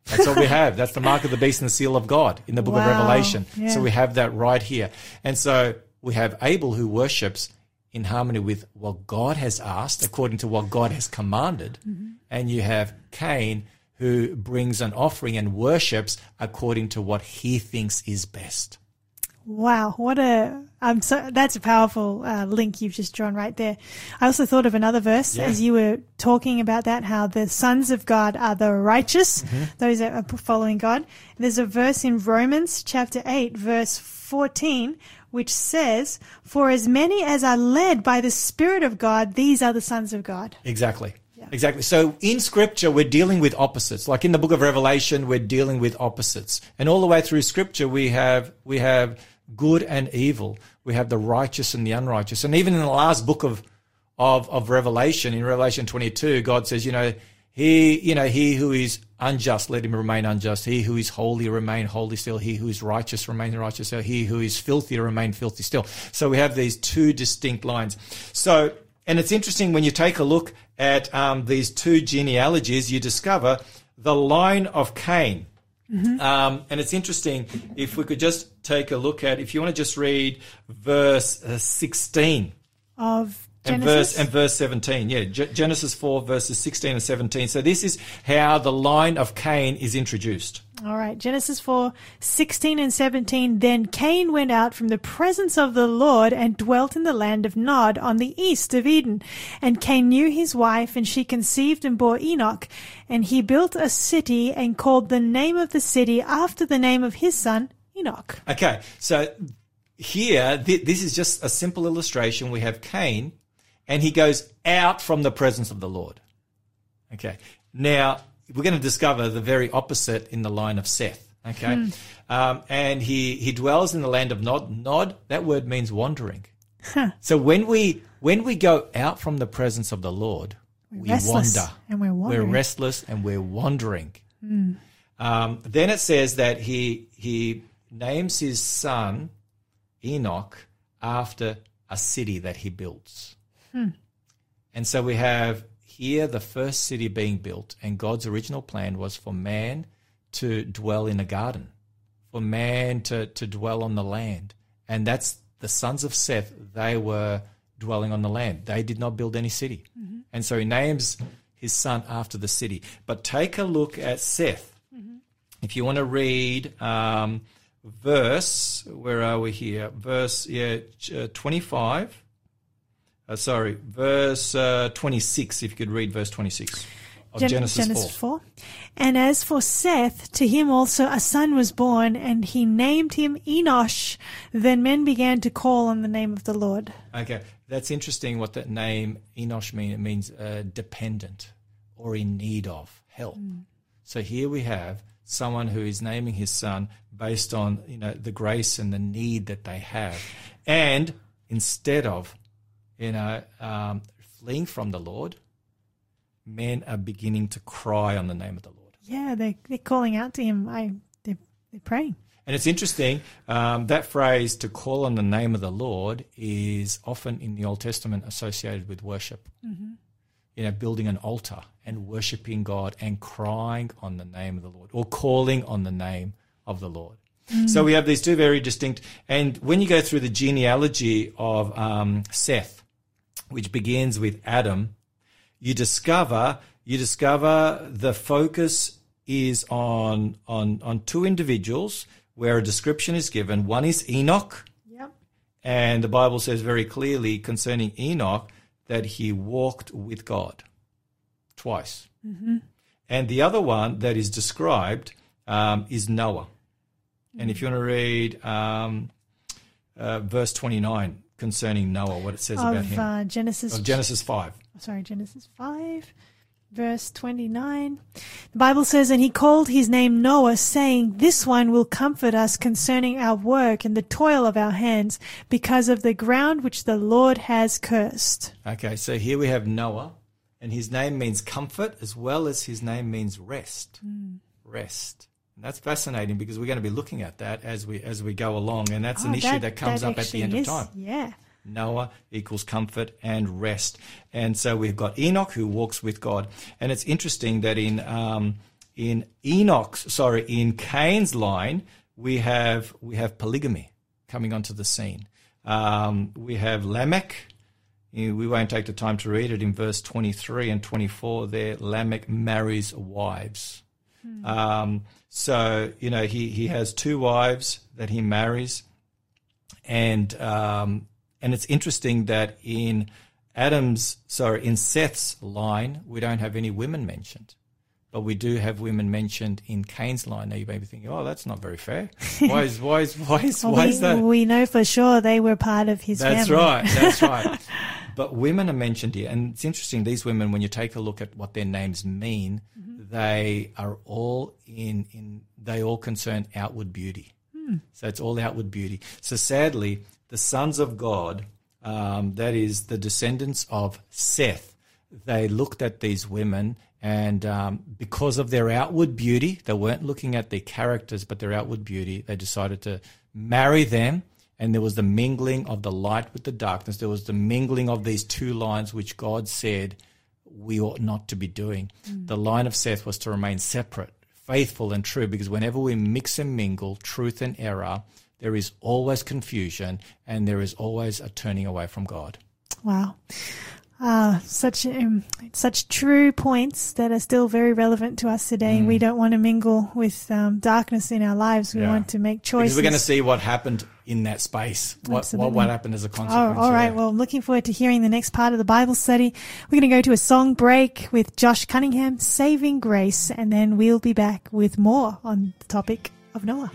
S2: That's all we have. That's the mark of the beast and the seal of God in the book of Revelation.
S1: Yeah.
S2: So we have that right here. And so we have Abel who worships in harmony with what God has asked, according to what God has commanded.
S1: Mm-hmm.
S2: And you have Cain who brings an offering and worships according to what he thinks is best.
S1: Wow, what a um, so that's a powerful uh, link you've just drawn right there. I also thought of another verse
S2: Yeah.
S1: as you were talking about that, how the sons of God are the righteous,
S2: Mm-hmm.
S1: those that are following God. There's a verse in Romans chapter eight, verse fourteen, which says, "For as many as are led by the Spirit of God, these are the sons of God."
S2: Exactly. Exactly. So in scripture, we're dealing with opposites. Like in the book of Revelation, we're dealing with opposites. And all the way through scripture, we have, we have good and evil. We have the righteous and the unrighteous. And even in the last book of, of, of Revelation, in Revelation 22, God says, you know, he, you know, he who is unjust, let him remain unjust. He who is holy, remain holy still. He who is righteous, remain righteous still. He who is filthy, remain filthy still. So we have these two distinct lines. So, and it's interesting when you take a look at um, these two genealogies, you discover the line of Cain. Um, and it's interesting if we could just take a look at, if you want to just read verse uh, 16
S1: Of
S2: and
S1: Genesis.
S2: verse and verse 17 yeah Ge- genesis 4 verses 16 and 17 so this is how the line of cain is introduced
S1: All right, Genesis 4, 16 and 17. Then Cain went out from the presence of the Lord and dwelt in the land of Nod on the east of Eden. And Cain knew his wife, and she conceived and bore Enoch. And he built a city and called the name of the city after the name of his son, Enoch.
S2: okay so here th- this is just a simple illustration we have cain and he goes out from the presence of the lord. Okay. Now we're going to discover the very opposite in the line of seth. Okay. Um, and he he dwells in the land of nod. Nod that word means wandering. So when we when we go out from the presence of the lord we wander.
S1: and we're wandering.
S2: we're restless and we're wandering. Um, then it says that he he names his son enoch after a city that he builds and so we have here the first city being built, and God's original plan was for man to dwell in a garden, for man to, to dwell on the land. And that's the sons of Seth, they were dwelling on the land. They did not build any city. And so he names his son after the city. But take a look at Seth. If you want to read um, verse, where are we here? Verse, yeah, uh, 25. Uh, sorry, verse uh, 26, if you could read verse 26 of
S1: Gen-
S2: Genesis, 4.
S1: 4. And as for Seth, to him also a son was born, and he named him Enosh. Then men began to call on the name of the Lord.
S2: Okay, that's interesting what that name Enosh means. It means uh, dependent or in need of help. So here we have someone who is naming his son based on you know the grace and the need that they have, and instead of you know um, fleeing from the Lord, men are beginning to cry on the name of the Lord.
S1: Yeah, they're, they're calling out to him. I, they're, they're praying.
S2: And it's interesting, um, that phrase to call on the name of the Lord is often in the Old Testament associated with worship. You know, building an altar and worshiping God and crying on the name of the Lord or calling on the name of the Lord. So we have these two very distinct, and when you go through the genealogy of um, Seth, which begins with Adam, you discover you discover the focus is on on on two individuals where a description is given. One is Enoch,
S1: Yep.
S2: and the Bible says very clearly concerning Enoch that he walked with God twice. And the other one that is described um, is Noah. And if you want to read um, uh, verse 29, concerning Noah, what it says about him.
S1: uh, Genesis
S2: of Genesis 5.
S1: sorry, Genesis 5, verse 29. The Bible says, And he called his name Noah, saying, This one will comfort us concerning our work and the toil of our hands, because of the ground which the Lord has cursed.
S2: Okay, so here we have Noah, and his name means comfort as well as his name means rest.
S1: Hmm.
S2: Rest. And that's fascinating because we're going to be looking at that as we as we go along, and that's an
S1: Oh,
S2: issue that, comes up at the end
S1: is-
S2: of time.
S1: Yeah.
S2: Noah equals comfort and rest. And so we've got Enoch who walks with God. And it's interesting that in um, in Enoch's sorry, in Cain's line, we have we have polygamy coming onto the scene. Um, we have Lamech. We won't take the time to read it in verse 23 and 24 there. Lamech marries wives. Um, so, you know, he, he has two wives that he marries. And um, and it's interesting that in Adam's sorry in Seth's line we don't have any women mentioned, but we do have women mentioned in Cain's line. Now you may be thinking, oh, that's not very fair. Why is why is why is
S1: Well,
S2: why
S1: we,
S2: is that?
S1: we know for sure they were part of his
S2: That's
S1: family.
S2: right. That's right. But women are mentioned here, and it's interesting. These women, when you take a look at what their names mean, they are all in in they all concern outward beauty. So it's all outward beauty. So sadly, the sons of God, um, that is the descendants of Seth, they looked at these women, and um, because of their outward beauty, they weren't looking at their characters, but their outward beauty. They decided to marry them, and there was the mingling of the light with the darkness. There was the mingling of these two lines, which God said we ought not to be doing. The line of Seth was to remain separate, faithful, and true, because whenever we mix and mingle truth and error, there is always confusion and there is always a turning away from God.
S1: Wow. Uh, such um, such true points that are still very relevant to us today. We don't want to mingle with um, darkness in our lives. We
S2: Mm. Yeah.
S1: want to make
S2: Because
S1: choices.
S2: we're going to see what happened in that space. What, what, what happened as a consequence?
S1: Oh, all right.
S2: yeah.
S1: Well, I'm looking forward to hearing the next part of the Bible study. We're going to go to a song break with Josh Cunningham, Saving Grace, and then we'll be back with more on the topic of Noah.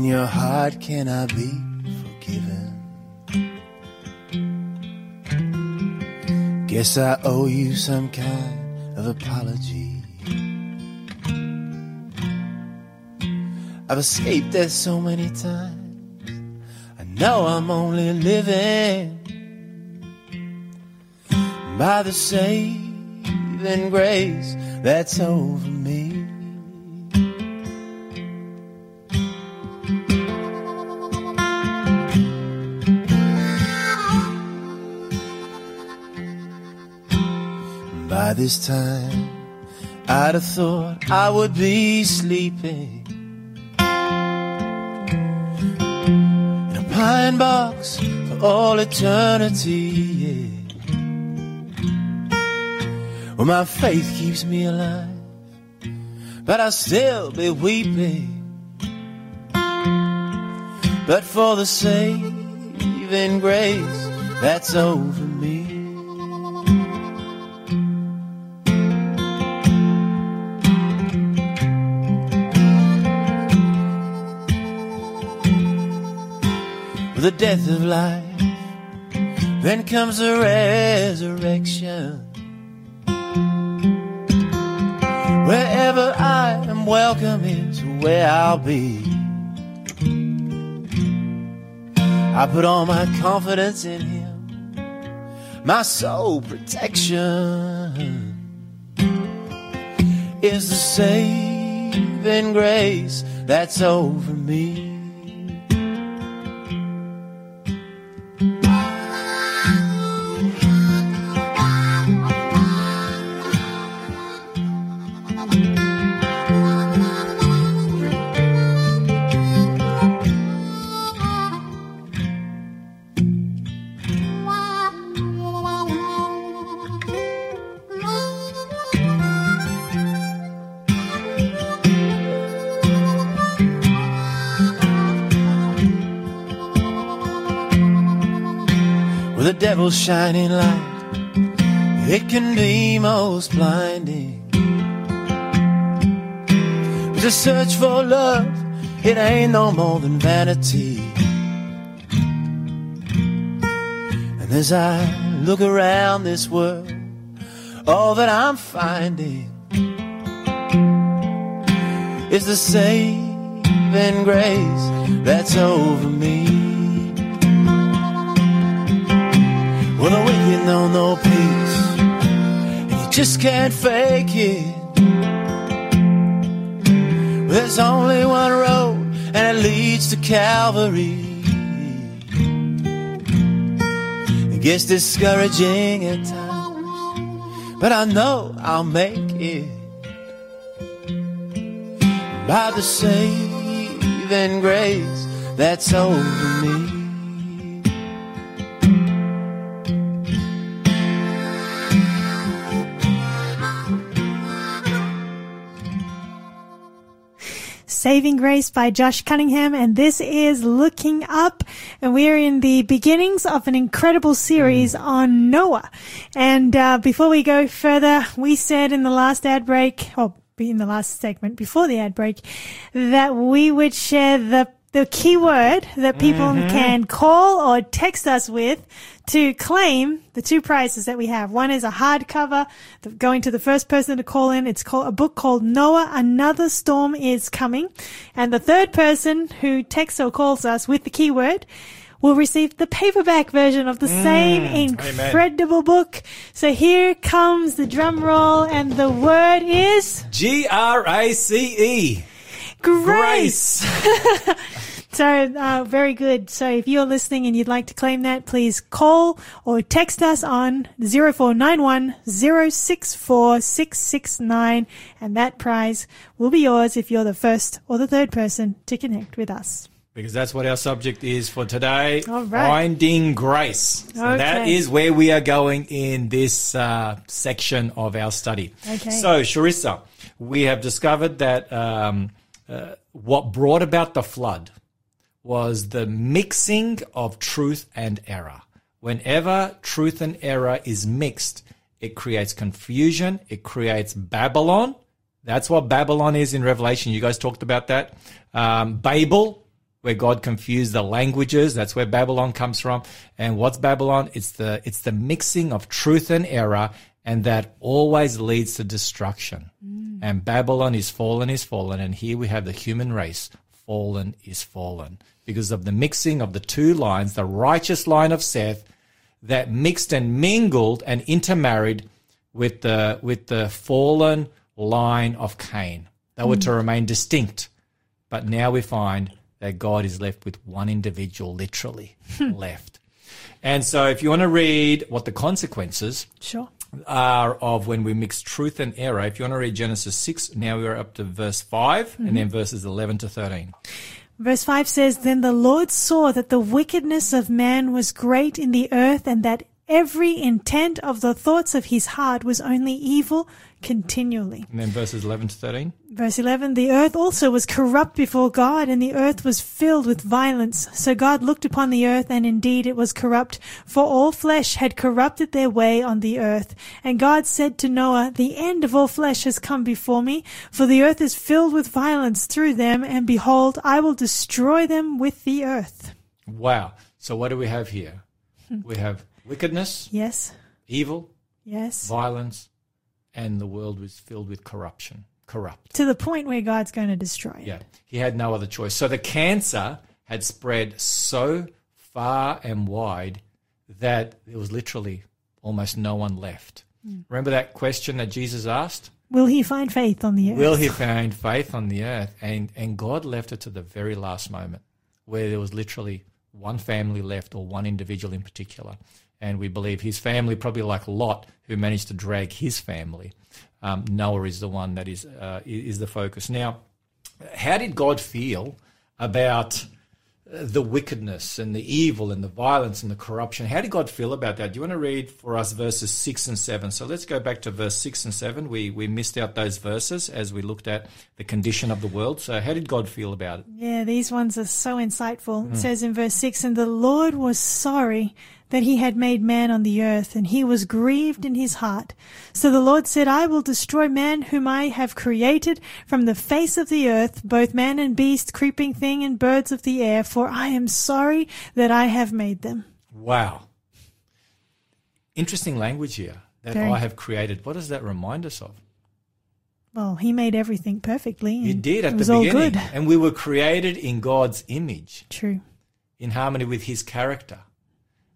S12: In your heart, can I be forgiven? Guess I owe you some kind of apology. I've escaped there so many times. I know I'm only living by the saving grace that's over me. This time, I'd have thought I would be sleeping in a pine box for all eternity. Yeah. Well, my faith keeps me alive, but I'll still be weeping. But for the saving grace that's over me. The death of life. Then comes the resurrection. Wherever I am welcome is where I'll be. I put all my confidence in Him, my sole protection is the saving grace that's over me. Shining light it can be most blinding. But to search for love, it ain't no more than vanity. And as I look around this world, all that I'm finding is the saving grace that's over me. Well, the wicked know no peace, and you just can't fake it. There's only one road, and it leads to Calvary. It gets discouraging at times, but I know I'll make it by the saving grace that's over me.
S1: Saving Grace by Josh Cunningham, and this is Looking Up, and we are in the beginnings of an incredible series on Noah. And uh, before we go further, we said in the last ad break, or in the last segment before the ad break, that we would share the the keyword that people can call or text us with to claim the two prizes that we have. One is a hardcover going to the first person to call in. It's called a book called Noah, Another Storm is Coming. And the third person who texts or calls us with the keyword will receive the paperback version of the mm. same incredible book. So here comes the drum roll and the word is
S2: G R A C E.
S1: grace. So, uh, very good. So if you're listening and you'd like to claim that, please call or text us on 0491 064 669 and that prize will be yours if you're the first or the third person to connect with us.
S2: Because that's what our subject is for today.
S1: All right.
S2: Finding grace. So
S1: Okay.
S2: is where we are going in this uh, section of our study.
S1: Okay.
S2: So, Sharissa, we have discovered that um, uh, what brought about the flood was the mixing of truth and error. Whenever truth and error is mixed, it creates confusion, it creates Babylon. That's what Babylon is in Revelation. You guys talked about that. Um, Babel, where God confused the languages. That's where Babylon comes from. And what's Babylon? It's the, it's the mixing of truth and error. And that always leads to destruction. And Babylon is fallen, is fallen. And here we have the human race. Fallen is fallen. Because of the mixing of the two lines, the righteous line of Seth that mixed and mingled and intermarried with the, with the fallen line of Cain. They were mm. to remain distinct. But now we find that God is left with one individual, literally hmm. left. And so, if you want to read what the consequences
S1: Sure.
S2: Are of when we mix truth and error, if you want to read Genesis 6, now we're up to verse 5 and mm-hmm. then verses 11 to 13.
S1: Verse 5 says, Then the Lord saw that the wickedness of man was great in the earth, and that every intent of the thoughts of his heart was only evil continually.
S2: And then verses 11 to 13.
S1: Verse 11, the earth also was corrupt before God, and the earth was filled with violence. So God looked upon the earth, and indeed it was corrupt, for all flesh had corrupted their way on the earth. And God said to Noah, The end of all flesh has come before me, for the earth is filled with violence through them, and behold, I will destroy them with the earth.
S2: Wow. So, what do we have here? Hmm. We have wickedness,
S1: Yes,
S2: evil,
S1: yes.
S2: violence, and the world was filled with corruption. Corrupt.
S1: To the point where God's going to destroy it.
S2: Yeah. He had no other choice. So the cancer had spread so far and wide that there was literally almost no one left. Hmm. Remember that question that Jesus asked?
S1: Will he find faith on the earth?
S2: Will he find faith on the earth? And and God left it to the very last moment where there was literally one family left or one individual in particular. And we believe his family, probably like Lot, who managed to drag his family. Um, Noah is the one that is uh, is the focus. Now, how did God feel about uh, the wickedness and the evil and the violence and the corruption? How did God feel about that? Do you want to read for us verses six and seven? So let's go back to verse six and seven. We we missed out those verses as we looked at the condition of the world. So how did God feel about it?
S1: Yeah, these ones are so insightful. It says in verse 6 And the Lord was sorry that he had made man on the earth, and he was grieved in his heart. So the Lord said, I will destroy man whom I have created from the face of the earth, both man and beast, creeping thing and birds of the air, for I am sorry that I have made them.
S2: Wow. Interesting language here that
S1: Very.
S2: I have created. What does that remind us of?
S1: Well, he made everything perfectly.
S2: You did at
S1: it
S2: the
S1: was all
S2: beginning.
S1: good.
S2: And we were created in God's image,
S1: True.
S2: in harmony with his character.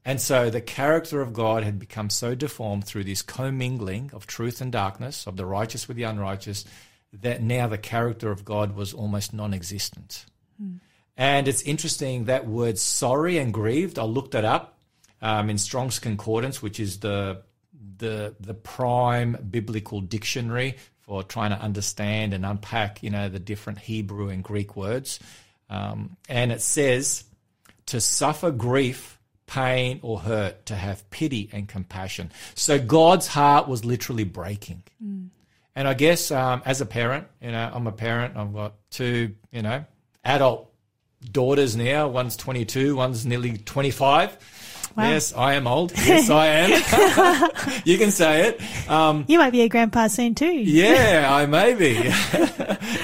S2: And so the character of God had become so deformed through this commingling of truth and darkness, of the righteous with the unrighteous, that now the character of God was almost non existent. And it's interesting that word sorry and grieved, I looked it up um, in Strong's Concordance, which is the, the, the prime biblical dictionary for trying to understand and unpack, you know, the different Hebrew and Greek words. Um, and it says, to suffer grief, pain, or hurt, to have pity and compassion. So God's heart was literally breaking. And I guess um, as a parent, you know, I'm a parent. I've got two, you know, adult daughters now. One's 22, one's nearly 25.
S1: Wow.
S2: Yes, I am old. Yes, I am. you can say it. Um,
S1: You might be a grandpa soon too.
S2: yeah, I may be.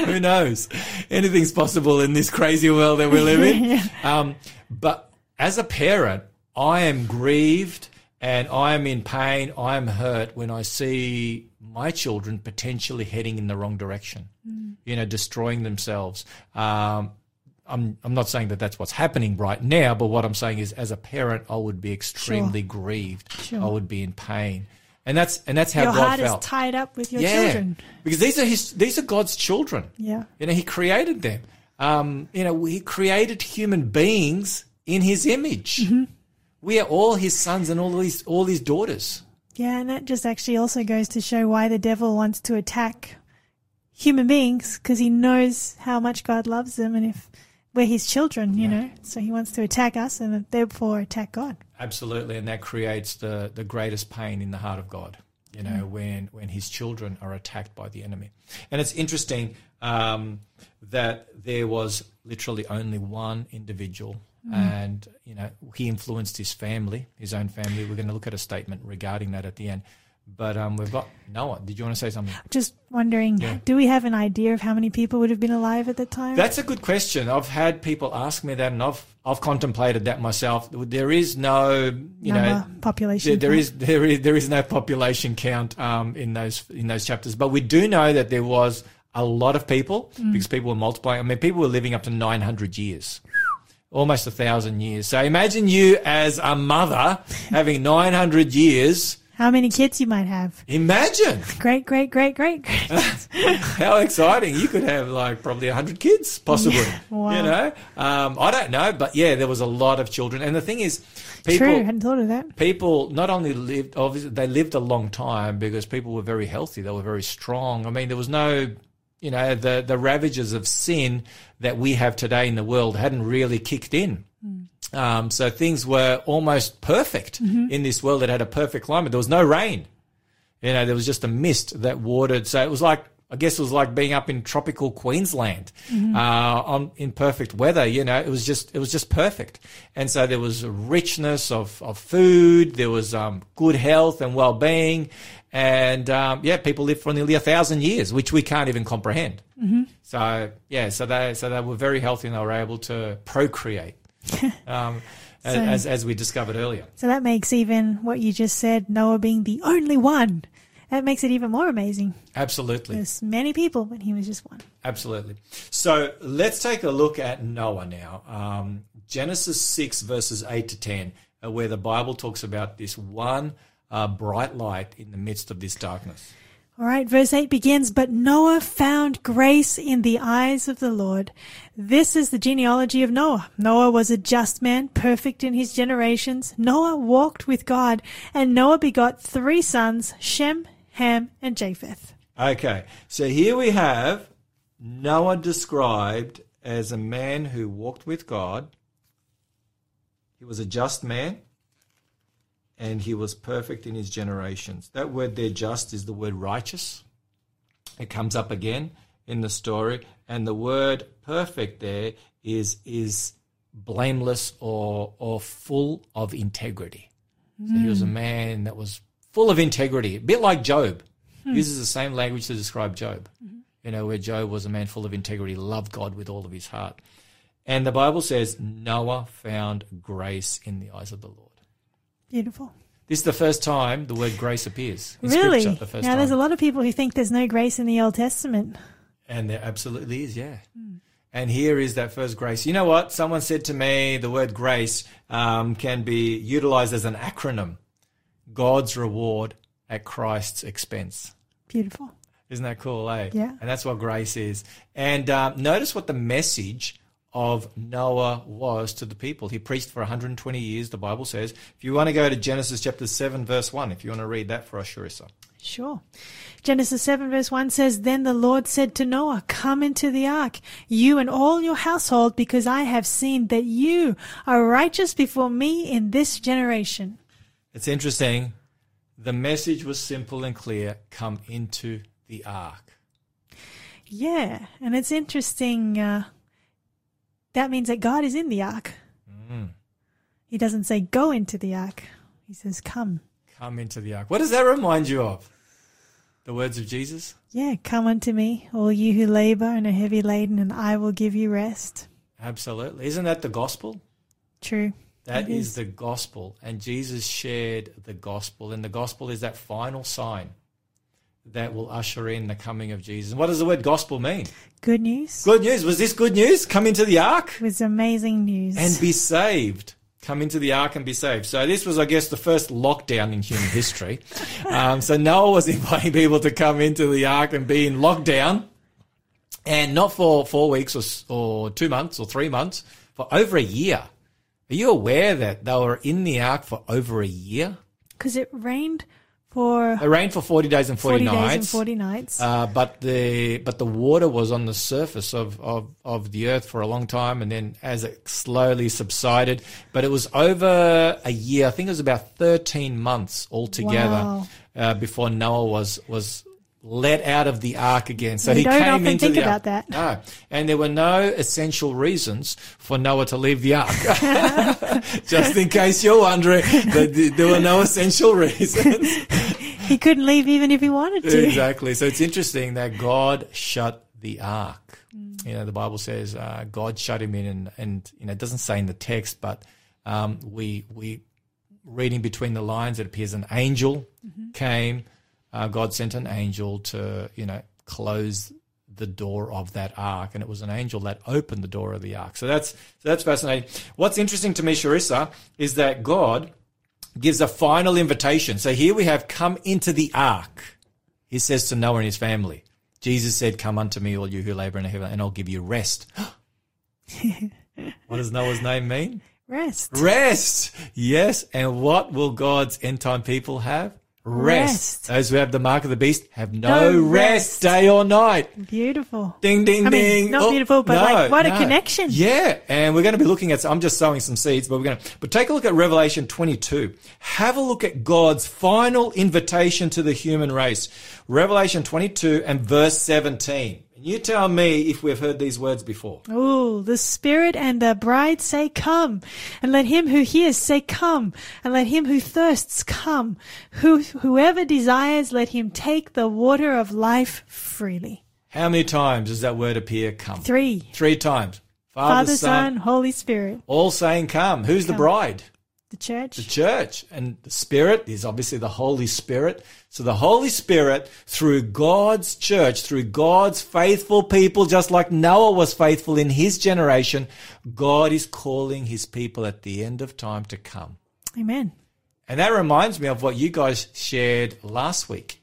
S2: Who knows? Anything's possible in this crazy world that we live in. Um, but as a parent, I am grieved and I am in pain. I am hurt when I see my children potentially heading in the wrong direction, you know, destroying themselves. Um, I'm, I'm not saying that that's what's happening right now, but what I'm saying is, as a parent, I would be extremely grieved.
S1: Sure.
S2: I would be in pain, and that's and that's how
S1: Your
S2: God
S1: heart
S2: felt.
S1: is tied up with your
S2: yeah,
S1: children.
S2: because these are his, these are God's children.
S1: Yeah.
S2: You know, He created them. Um, you know, He created human beings in His image.
S1: Mm-hmm.
S2: We are all His sons and all His all His daughters.
S1: Yeah, and that just actually also goes to show why the devil wants to attack human beings because he knows how much God loves them and if we're his children, you know, so he wants to attack us and therefore attack God.
S2: Absolutely, and that creates the the greatest pain in the heart of God. You know, when when His children are attacked by the enemy, and it's interesting um, that there was literally only one individual, and you know he influenced his family, his own family. We're going to look at a statement regarding that at the end. But um, we've got Noah. Did you want to say something?
S1: Just wondering, do we have an idea of how many people would have been alive at the time?
S2: That's a good question. I've had people ask me that, and I've I've contemplated that myself. There is no, you know,
S1: Number, population.
S2: there, there is there is there is no population count um, in those in those chapters, but we do know that there was a lot of people
S1: Mm.
S2: because people were multiplying. I mean, people were living up to nine hundred years, almost a thousand years. So imagine you as a mother having nine hundred years.
S1: How many kids you might have?
S2: Imagine
S1: Great, great, great, great, great.
S2: how exciting! You could have like probably hundred kids, possibly.
S1: Wow.
S2: You know, um, I don't know, but yeah, there was a lot of children, and the thing is, people
S1: True, hadn't thought of that.
S2: people not only lived obviously they lived a long time because people were very healthy they were very strong i mean there was no you know the the ravages of sin that we have today in the world hadn't really kicked in. Um, so things were almost perfect in this world that had a perfect climate. There was no rain. You know there was just a mist that watered. So it was like I guess it was like being up in tropical Queensland uh, on in perfect weather. You know, it was just it was just perfect, and so there was richness of, of food. There was um, good health and well being, and um, yeah, people lived for nearly a thousand years, which we can't even comprehend. So yeah, so they so they were very healthy and they were able to procreate, um,
S1: So-
S2: as as we discovered earlier.
S1: So that makes even what you just said, Noah being the only one, that makes it even more amazing.
S2: Absolutely.
S1: There's many people, but he was just one.
S2: Absolutely. So let's take a look at Noah now. Um, Genesis 6, verses 8 to 10, uh, where the Bible talks about this one uh, bright light in the midst of this darkness.
S1: All right, verse 8 begins, But Noah found grace in the eyes of the Lord. This is the genealogy of Noah. Noah was a just man, perfect in his generations. Noah walked with God, and Noah begot three sons, Shem, Ham, and Japheth.
S2: Okay, so here we have Noah described as a man who walked with God. He was a just man and he was perfect in his generations. That word there, just, is the word righteous. It comes up again in the story, and the word perfect there is is blameless or or full of integrity. So he was a hmm. man that was full of integrity, a bit like Job. Hmm. Uses the same language to describe Job. Mm-hmm. You know, where Job was a man full of integrity, loved God with all of his heart. And the Bible says Noah found grace in the eyes of the Lord.
S1: Beautiful.
S2: This is the first time the word grace appears in
S1: really?
S2: Scripture. The first
S1: now,
S2: time.
S1: there's a lot of people who think there's no grace in the Old Testament.
S2: And there absolutely is, yeah. And here is that first grace. You know what? Someone said to me the word grace um, can be utilized as an acronym God's reward at Christ's expense.
S1: Beautiful.
S2: Isn't that cool, eh?
S1: Yeah.
S2: And that's what grace is. And um, notice what the message of Noah was to the people. He preached for 120 years, the Bible says. If you want to go to Genesis chapter 7, verse 1, if you want to read that for us, Sharissa.
S1: Sure. Genesis 7 verse 1 says, Then the Lord said to Noah, Come into the ark, you and all your household, because I have seen that you are righteous before me in this generation.
S2: It's interesting. The message was simple and clear come into the ark.
S1: Yeah. And it's interesting. Uh, that means that God is in the ark. Mm. He doesn't say go into the ark. He says come.
S2: Come into the ark. What does that remind you of? The words of Jesus?
S1: Yeah. Come unto me, all you who labor and are heavy laden, and I will give you rest.
S2: Absolutely. Isn't that the gospel?
S1: True.
S2: That is
S1: is.
S2: the gospel. And Jesus shared the gospel. And the gospel is that final sign that will usher in the coming of Jesus. What does the word gospel mean?
S1: Good news.
S2: Good news. Was this good news? Come into the ark
S1: It was amazing news.
S2: and be saved. Come into the ark and be saved. So this was, I guess, the first lockdown in human history. um, so Noah was inviting people to come into the ark and be in lockdown, and not for four weeks or, or two months or three months, for over a year. Are you aware that they were in the ark for over a year?
S1: Because it rained for
S2: It rained for forty days and forty,
S1: 40 days
S2: nights.
S1: and 40 nights.
S2: Uh, but the but the water was on the surface of, of, of the earth for a long time, and then as it slowly subsided, but it was over a year. I think it was about thirteen months altogether
S1: Wow.
S2: uh, before Noah was was let out of the ark again. So
S1: We
S2: he
S1: don't
S2: came
S1: often
S2: into
S1: think
S2: the
S1: about
S2: ark.
S1: that.
S2: No, and there were no essential reasons for Noah to leave the ark. Just in case you're wondering, there there were no essential reasons.
S1: he couldn't leave even if he wanted to.
S2: Exactly. So it's interesting that God shut the ark. You know, the Bible says uh, God shut him in, and, and you know, it doesn't say in the text, but um, we we reading between the lines, it appears an angel came. Uh, God sent an angel to you know close the door of that ark, and it was an angel that opened the door of the ark. So that's so that's fascinating. What's interesting to me, Sharissa, is that God gives a final invitation. So here we have come into the ark. He says to Noah and his family, Jesus said, Come unto me, all you who labor and heavy, and I'll give you rest. what does Noah's name mean?
S1: Rest.
S2: Rest. Yes. And what will God's end time people have? Rest.
S1: Rest.
S2: Those who have the mark of the beast have no,
S1: No
S2: rest,
S1: rest.
S2: day or night.
S1: Beautiful.
S2: Ding, ding,
S1: I mean,
S2: ding.
S1: not
S2: Oh,
S1: beautiful, but
S2: no,
S1: like, what a connection.
S2: Yeah. And we're going to be looking at, I'm just sowing some seeds, but we're going to, but take a look at Revelation 22. Have a look at God's final invitation to the human race. Revelation 22 and verse 17. And you tell me if we've heard these words before.
S1: Oh, the Spirit and the bride say, Come. And let him who hears say, Come. And let him who thirsts come. Who, whoever desires, let him take the water of life freely.
S2: How many times does that word appear? Come.
S1: Three.
S2: Three times. Father,
S1: Father,
S2: Son,
S1: Son, Holy Spirit.
S2: all saying come. Who's the bride?
S1: The church.
S2: the church and the spirit is obviously the holy spirit so the holy spirit through god's church through god's faithful people just like noah was faithful in his generation god is calling his people at the end of time to come
S1: Amen.
S2: and that reminds me of what you guys shared last week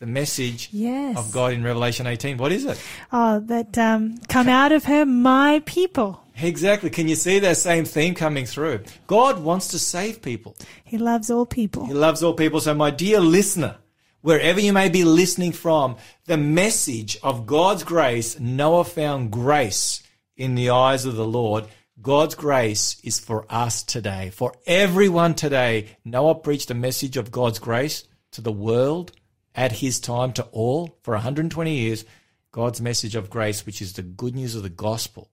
S2: the message
S1: Yes.
S2: of god in revelation 18 what is it
S1: Oh, that um, come out of her, my people.
S2: Exactly can you see that same theme coming through god wants to save people
S1: He loves all people.
S2: He loves all people. So, my dear listener, wherever you may be listening from, the message of God's grace, Noah found grace in the eyes of the Lord. God's grace is for us today, for everyone today. Noah preached a message of God's grace to the world at his time to all for 120 years. God's message of grace, which is the good news of the gospel,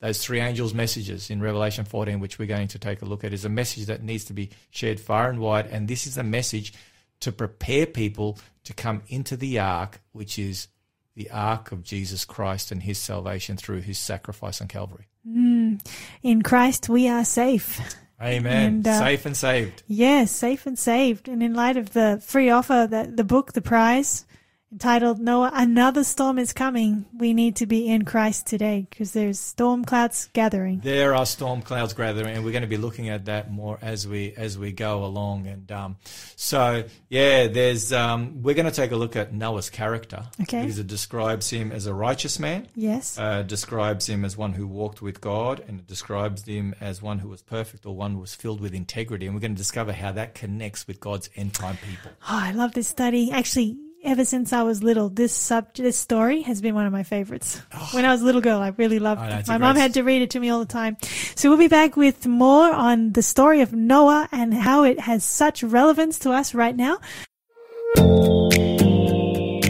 S2: those three angels' messages in Revelation 14, which we're going to take a look at, is a message that needs to be shared far and wide. And this is a message to prepare people to come into the ark, which is the ark of Jesus Christ and his salvation through his sacrifice on Calvary.
S1: In Christ, we are safe.
S2: Amen.
S1: And, uh,
S2: Safe and saved.
S1: Yes, safe and saved. And in light of the free offer, that the book, the prize, entitled Noah, Another Storm is Coming, we need to be in Christ today because there's storm clouds gathering.
S2: There are storm clouds gathering, and we're going to be looking at that more as we as we go along. And um, so, yeah, there's um, we're going to take a look at Noah's character
S1: Okay.
S2: because it describes him as a righteous man.
S1: Yes.
S2: uh, describes him as one who walked with God, and it describes him as one who was perfect or one who was filled with integrity. And we're going to discover how that connects with God's end time people.
S1: Oh, I love this study. Actually, ever since I was little, this sub this story has been one of my favorites. When I was a little girl, I really loved
S2: Oh,
S1: it. My mom had to read it to me all the time. So we'll be back with more on the story of Noah and how it has such relevance to us right now.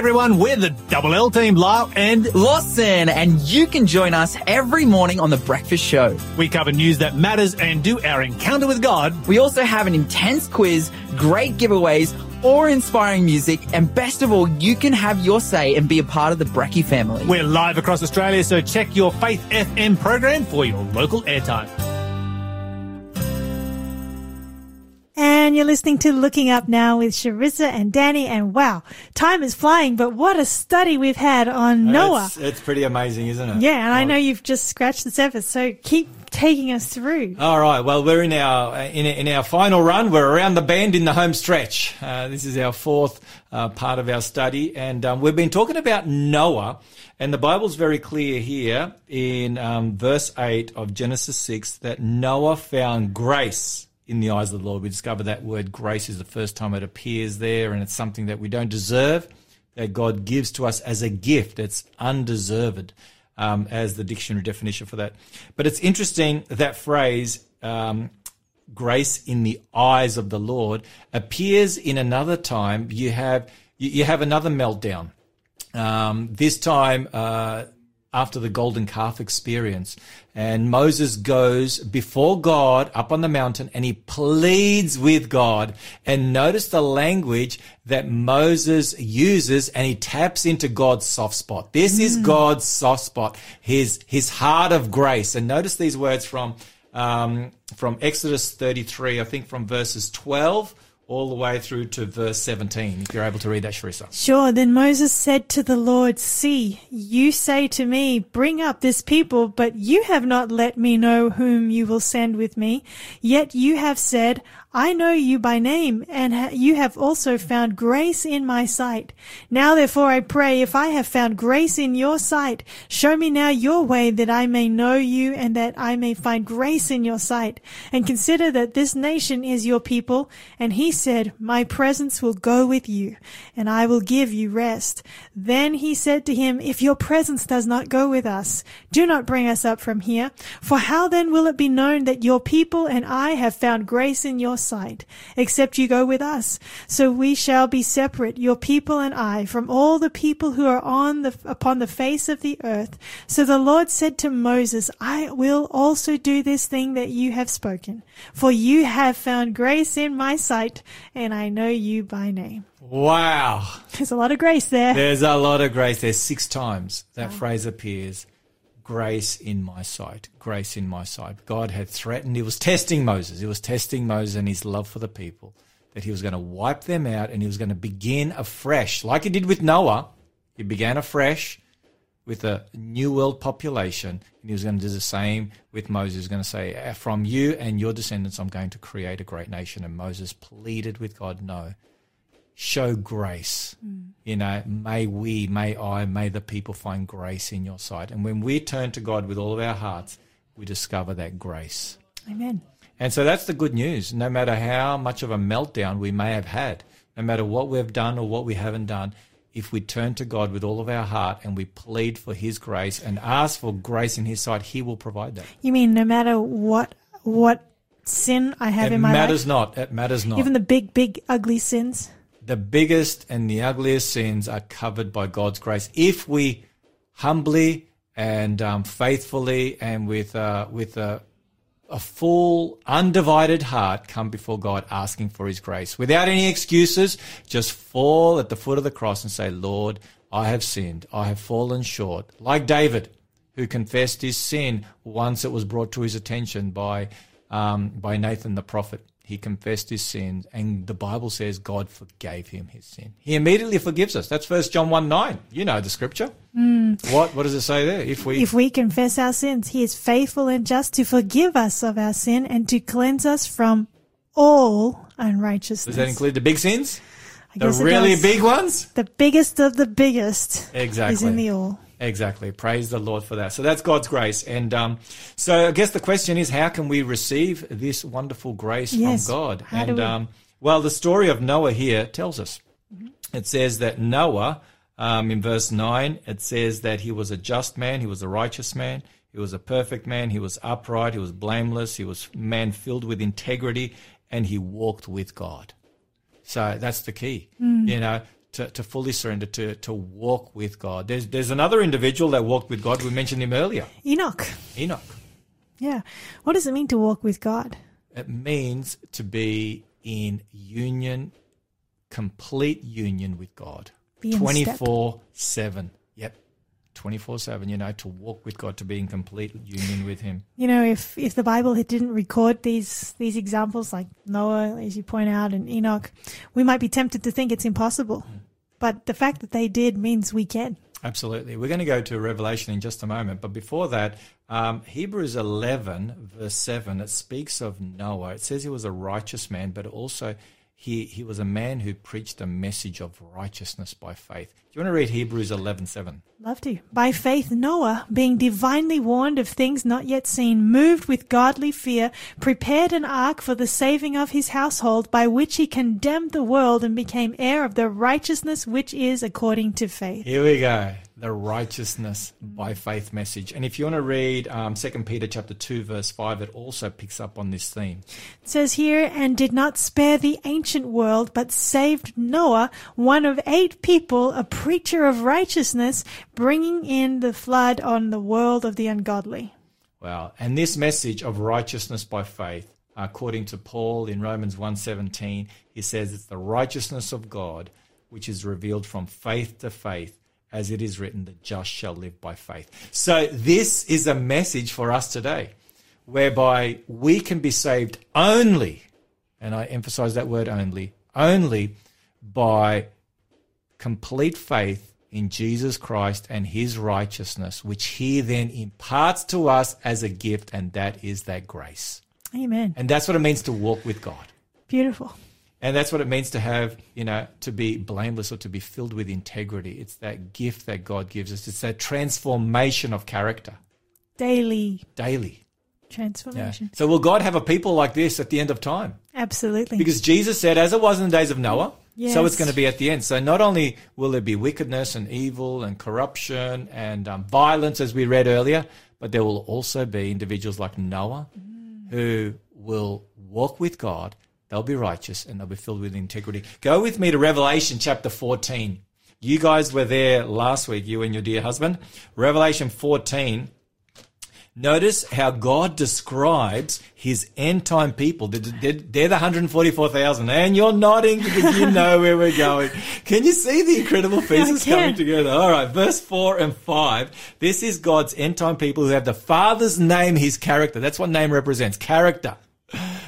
S9: Everyone, we're the Double L team, Lyle and
S13: Lawson, and you can join us every morning on The Breakfast Show.
S9: we cover news that matters and do our encounter with God.
S13: We also have an intense quiz, great giveaways, or inspiring music, and best of all, you can have your say and be a part of the Brecky family.
S9: We're live across Australia, so check your Faith FM program for your local airtime.
S1: You're listening to Looking Up Now with Sharissa and Danny. And wow, time is flying, but what a study we've had on Noah.
S2: It's, it's pretty amazing, isn't it?
S1: Yeah, and I know you've just scratched the surface, so keep taking us through.
S2: All right. Well, we're in our in, in our final run. We're around the bend in the home stretch. Uh, this is our fourth uh, part of our study, and um, we've been talking about Noah. And the Bible's very clear here in um, verse eight of Genesis six that Noah found grace in the eyes of the Lord. We discover that word grace is the first time it appears there, and it's something that we don't deserve, that God gives to us as a gift. It's undeserved um, as the dictionary definition for that. But it's interesting that phrase, um, grace in the eyes of the Lord, appears in another time. You have you, have another meltdown. Um, this time uh, after the golden calf experience, and Moses goes before God up on the mountain, and he pleads with God. And notice the language that Moses uses, and he taps into God's soft spot. This is God's soft spot, his his heart of grace. And notice these words from um, from Exodus 33, I think from verses 12 all the way through to verse 17. If you're able to read that, Sharissa.
S1: Sure. Then Moses said to the Lord, See, you say to me, Bring up this people, but you have not let me know whom you will send with me. Yet you have said, I know you by name, and you have also found grace in my sight. Now therefore I pray, if I have found grace in your sight, show me now your way that I may know you and that I may find grace in your sight. And consider that this nation is your people. And he said, My presence will go with you, and I will give you rest. Then he said to him, If your presence does not go with us, do not bring us up from here. For how then will it be known that your people and I have found grace in your sight, except you go with us? So we shall be separate, your people and I, from all the people who are on the, upon the face of the earth. So the Lord said to Moses, I will also do this thing that you have spoken, for you have found grace in my sight, and I know you by name.
S2: Wow.
S1: There's a lot of grace there.
S2: There's a lot of grace. There's six times that phrase appears. Grace in my sight. Grace in my sight. God had threatened. He was testing Moses. He was testing Moses and his love for the people. That he was going to wipe them out and he was going to begin afresh. Like he did with Noah. He began afresh with a new world population. And he was going to do the same with Moses. He was going to say, From you and your descendants, I'm going to create a great nation. And Moses pleaded with God, No, show grace mm. You know, may we, may I, may the people find grace in your sight. And when we turn to God with all of our hearts, we discover that grace.
S1: Amen.
S2: And so that's the good news. No matter how much of a meltdown we may have had, no matter what we've done or what we haven't done, if we turn to God with all of our heart and we plead for His grace and ask for grace in His sight, He will provide that.
S1: You mean no matter what what sin I have
S2: It
S1: in my life?
S2: It matters not. It matters not.
S1: even the big, big, ugly sins?
S2: The biggest and the ugliest sins are covered by God's grace if we humbly and um, faithfully and with uh, with a, a full, undivided heart come before God asking for His grace without any excuses. Just fall at the foot of the cross and say, "Lord, I have sinned. I have fallen short." Like David, who confessed his sin once it was brought to his attention by um, by Nathan the prophet. He confessed his sins, and the Bible says God forgave him his sin. He immediately forgives us. That's First John one nine. You know the scripture. Hmm. What what does it say there? If we
S1: If we confess our sins, He is faithful and just to forgive us of our sin and to cleanse us from all unrighteousness.
S2: does that include the big sins,
S1: I
S2: the really
S1: does.
S2: big ones?
S1: The biggest of the biggest
S2: Exactly.
S1: is in the all.
S2: Exactly. Praise the Lord for that. So that's God's grace. And um, so I guess the question is, how can we receive this wonderful grace
S1: Yes.
S2: from God?
S1: How
S2: and
S1: we?
S2: um, well, the story of Noah here tells us. It says that Noah, um, in verse 9, it says that he was a just man, he was a righteous man, he was a perfect man, he was upright, he was blameless, he was man filled with integrity, and he walked with God. So that's the key, you know, to, to fully surrender, to, to walk with God. There's, there's another individual that walked with God. We mentioned him earlier,
S1: Enoch.
S2: Enoch.
S1: Yeah. What does it mean to walk with God?
S2: It means to be in union, complete union with God.
S1: Be in step.
S2: 24 7. Yep. 24 7, you know, to walk with God, to be in complete union with Him.
S1: You know, if if the Bible didn't record these these examples like Noah, as you point out, and Enoch, we might be tempted to think it's impossible. But the fact that they did means we can.
S2: Absolutely. We're going to go to Revelation in just a moment. But before that, um, Hebrews 11, verse 7, it speaks of Noah. It says he was a righteous man, but also he, he was a man who preached a message of righteousness by faith. Do you want to read Hebrews 11, 7?
S1: Love to. By faith, Noah, being divinely warned of things not yet seen, moved with godly fear, prepared an ark for the saving of his household, by which he condemned the world and became heir of the righteousness which is according to faith.
S2: Here we go. The righteousness by faith message. And if you want to read um, 2 Peter chapter 2, verse 5, it also picks up on this theme.
S1: It says here, and did not spare the ancient world, but saved Noah, one of eight people, a preacher of righteousness, bringing in the flood on the world of the ungodly.
S2: Wow. And this message of righteousness by faith, according to Paul in Romans 1:17, he says it's the righteousness of God which is revealed from faith to faith, as it is written, the just shall live by faith. So this is a message for us today, whereby we can be saved only, and I emphasize that word only, only by complete faith in Jesus Christ and his righteousness, which he then imparts to us as a gift, and that is that grace.
S1: Amen.
S2: And that's what it means to walk with God.
S1: Beautiful.
S2: And that's what it means to have, you know, to be blameless or to be filled with integrity. It's that gift that God gives us. It's that transformation of character
S1: Daily
S2: daily. Yeah.
S1: transformation.
S2: So will God have a people like this at the end of time?
S1: Absolutely.
S2: Because Jesus said, as it was in the days of Noah, so it's going to be at the end. So not only will there be wickedness and evil and corruption and um, violence, as we read earlier, but there will also be individuals like Noah who will walk with God. They'll be righteous and they'll be filled with integrity. Go with me to Revelation chapter 14. You guys were there last week, you and your dear husband. Revelation 14. Notice how God describes his end time people. They're, the 144,000. And you're nodding because you know where we're going. Can you see the incredible pieces coming together? All right, verse 4 and 5. This is God's end time people who have the Father's name, his character. That's what name represents character.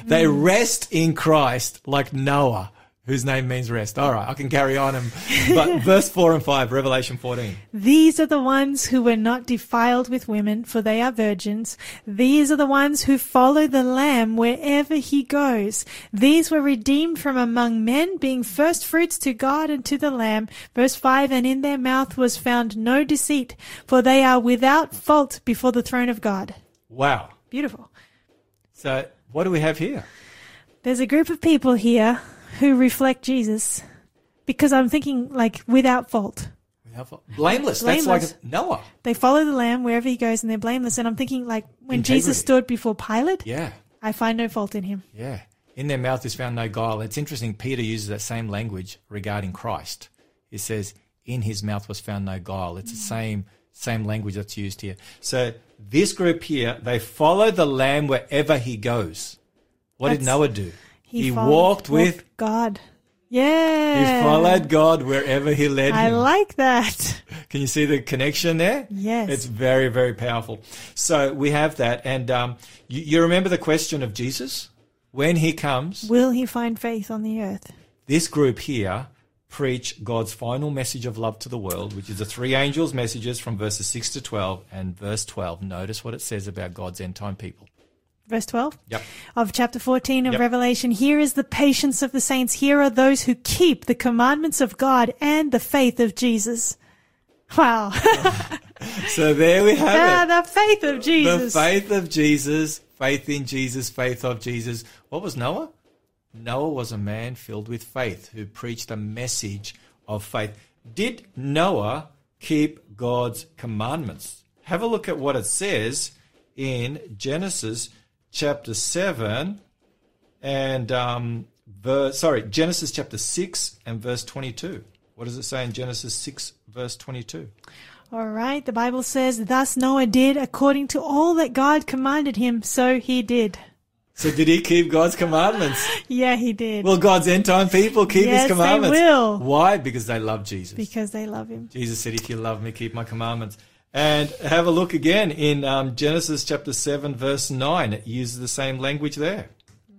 S2: They mm. rest in Christ like Noah. whose name means rest. All right, I can carry on. And, but verse 4 and 5, Revelation 14.
S1: These are the ones who were not defiled with women, for they are virgins. These are the ones who follow the Lamb wherever he goes. These were redeemed from among men, being first fruits to God and to the Lamb. Verse 5 And in their mouth was found no deceit, for they are without fault before the throne of God.
S2: Wow.
S1: Beautiful.
S2: So, what do we have here?
S1: There's a group of people here who reflect Jesus because I'm thinking like without fault.
S2: Blameless. That's
S1: Blameless.
S2: like Noah.
S1: They follow the Lamb wherever he goes and they're blameless. And I'm thinking like when Jesus stood before Pilate,
S2: Yeah.
S1: I find no fault in him.
S2: Yeah. In their mouth is found no guile. It's interesting. Peter uses that same language regarding Christ. He says, "In his mouth was found no guile." It's the mm. same same language that's used here. So this group here, they follow the Lamb wherever he goes. What did Noah do? He,
S1: followed-
S2: walked with.
S1: God. Yeah.
S2: He followed God wherever he led
S1: I
S2: him.
S1: like that.
S2: Can you see the connection there?
S1: Yes.
S2: It's very, very powerful. So we have that. And um, you, you remember the question of Jesus? When he comes,
S1: Will he find faith on the earth?
S2: this group here preach God's final message of love to the world, which is the three angels' messages from verses 6 to 12 and verse 12. Notice what it says about God's end time people.
S1: Verse 12
S2: Yep.
S1: of chapter 14 of
S2: Yep.
S1: Revelation. Here is the patience of the saints. Here are those who keep the commandments of God and the faith of Jesus. Wow.
S2: So there we have
S1: Ah,
S2: it.
S1: the faith of Jesus.
S2: The faith of Jesus, faith in Jesus, faith of Jesus. What was Noah? Noah was a man filled with faith who preached a message of faith. Did Noah keep God's commandments? Have a look at what it says in Genesis chapter 7 and um, verse, sorry, Genesis chapter 6 and verse 22. What does it say in Genesis 6 verse 22?
S1: All right. The Bible says, Thus Noah did according to all that God commanded him, so he did.
S2: So did he keep God's commandments?
S1: Yeah, he did.
S2: Well, God's end time people keep
S1: Yes,
S2: his
S1: they
S2: commandments.
S1: will.
S2: Why? Because they love Jesus.
S1: because they love him.
S2: Jesus said, if you love me, keep my commandments. And have a look again in um, Genesis chapter 7, verse 9. It uses the same language there.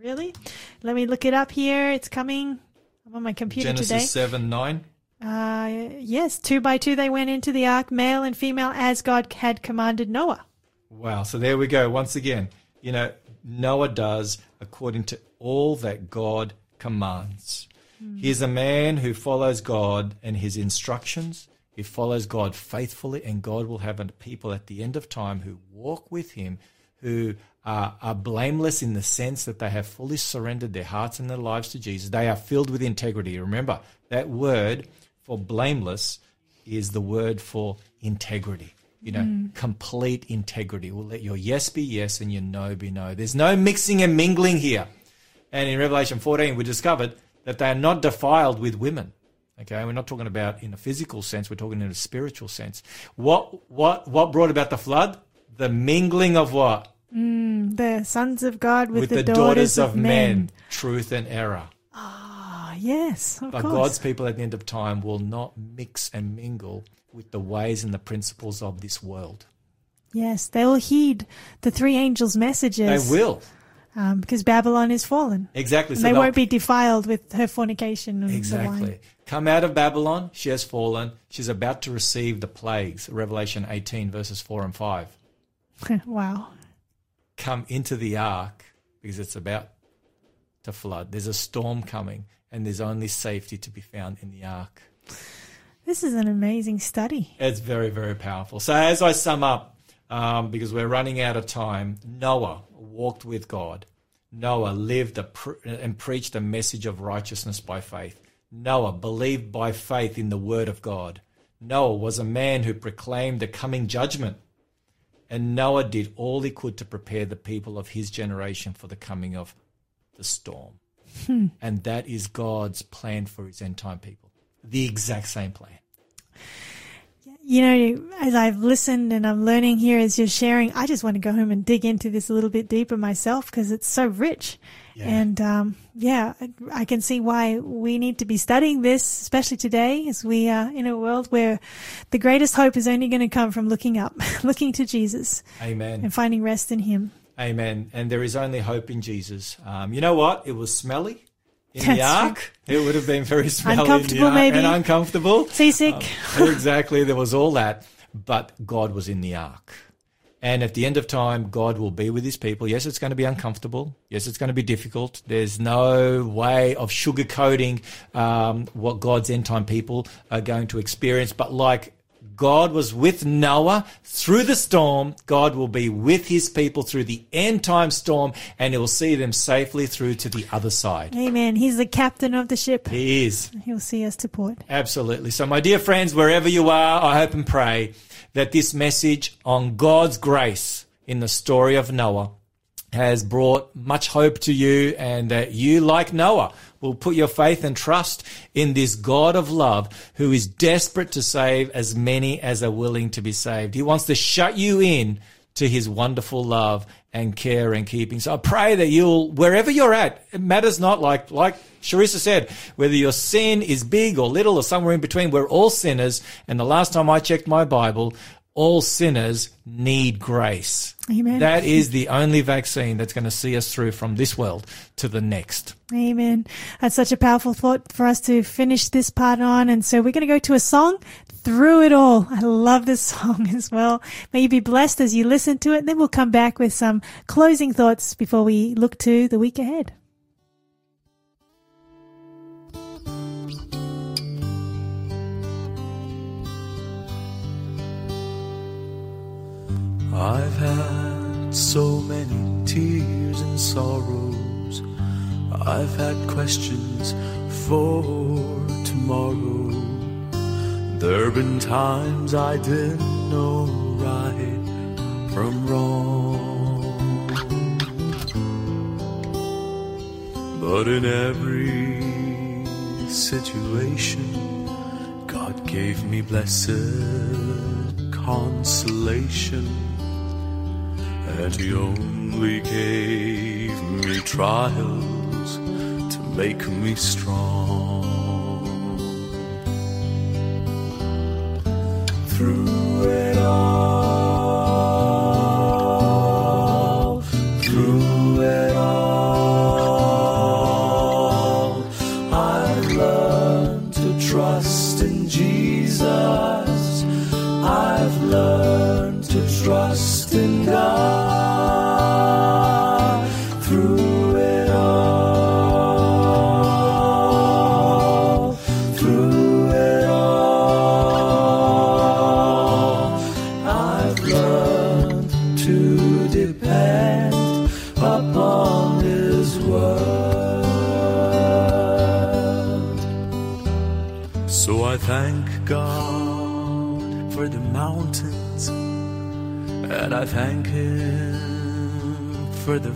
S1: Really? Let me look it up here. It's coming. I'm on my computer
S2: Genesis
S1: today.
S2: 7, 9.
S1: Uh, yes, two by two they went into the ark, male and female, as God had commanded Noah.
S2: Wow. So there we go. Once again, you know, Noah does according to all that God commands. Hmm. He is a man who follows God and his instructions. He follows God faithfully, and God will have a people at the end of time who walk with him, who are, are blameless in the sense that they have fully surrendered their hearts and their lives to Jesus. They are filled with integrity. Remember, that word for blameless is the word for integrity. You know, complete integrity. We'll let your yes be yes and your no be no. There's no mixing and mingling here. And in Revelation 14, we discovered that they are not defiled with women. Okay, we're not talking about in a physical sense, we're talking in a spiritual sense. What what what brought about the flood? The mingling of what?
S1: The sons of God with,
S2: With
S1: the, daughters, of men.
S2: truth and error.
S1: Ah, yes, of
S2: But
S1: course.
S2: God's people at the end of time will not mix and mingle with the ways and the principles of this world.
S1: Yes, they will heed the three angels' messages.
S2: They will.
S1: Um, because Babylon is fallen.
S2: Exactly.
S1: And
S2: So
S1: they won't be defiled with her fornication
S2: Exactly. Come out of Babylon, she has fallen. She's about to receive the plagues. Revelation 18, verses 4 and 5.
S1: wow.
S2: Come into the ark because it's about to flood. There's a storm coming, and there's only safety to be found in the ark.
S1: This is an amazing study.
S2: It's very, very powerful. So, as I sum up, um, because we're running out of time, Noah walked with God. Noah lived and preached a message of righteousness by faith. Noah believed by faith in the word of God. Noah was a man who proclaimed the coming judgment. And Noah did all he could to prepare the people of his generation for the coming of the storm. And that is God's plan for his end time people. The exact same plan.
S1: You know, as I've listened and I'm learning here as you're sharing, I just want to go home and dig into this a little bit deeper myself because it's so rich. And um, yeah, I- I can see why we need to be studying this, especially today as we are in a world where the greatest hope is only going to come from looking up, looking to Jesus
S2: Amen.
S1: and finding rest in Him.
S2: Amen. And there is only hope in Jesus. Um, you know what? It was smelly in the ark. It would have been very smelly
S1: Uncomfortable,
S2: in the ark
S1: maybe.
S2: and uncomfortable.
S1: Seasick.
S2: Um, exactly, there was all that, but God was in the ark. And at the end of time, God will be with his people. Yes, it's going to be uncomfortable. Yes, it's going to be difficult. There's no way of sugarcoating um, what God's end time people are going to experience. But like God was with Noah through the storm, God will be with his people through the end time storm, and he will see them safely through to the other side.
S1: Amen. He's the captain of the ship.
S2: He is.
S1: He'll see us to port.
S2: Absolutely. So, my dear friends, wherever you are, I hope and pray that this message on God's grace in the story of Noah has brought much hope to you and that you, like Noah, will put your faith and trust in this God of love who is desperate to save as many as are willing to be saved. He wants to shut you in to his wonderful love and care and keeping. So I pray that you'll, wherever you're at, it matters not like, like Sharissa said, whether your sin is big or little or somewhere in between, we're all sinners. And the last time I checked my Bible, all sinners need grace.
S1: Amen.
S2: That is the only vaccine that's going to see us through from this world to the next.
S1: Amen. That's such a powerful thought for us to finish this part on. And so we're going to go to a song through it all. I love this song as well. May you be blessed as you listen to it. And then we'll come back with some closing thoughts before we look to the week ahead.
S14: I've had so many tears and sorrows. I've had questions for tomorrow. There've been times I didn't know right from wrong. But in every situation, God gave me blessed consolation. And he only gave me trials to make me strong. Through it all,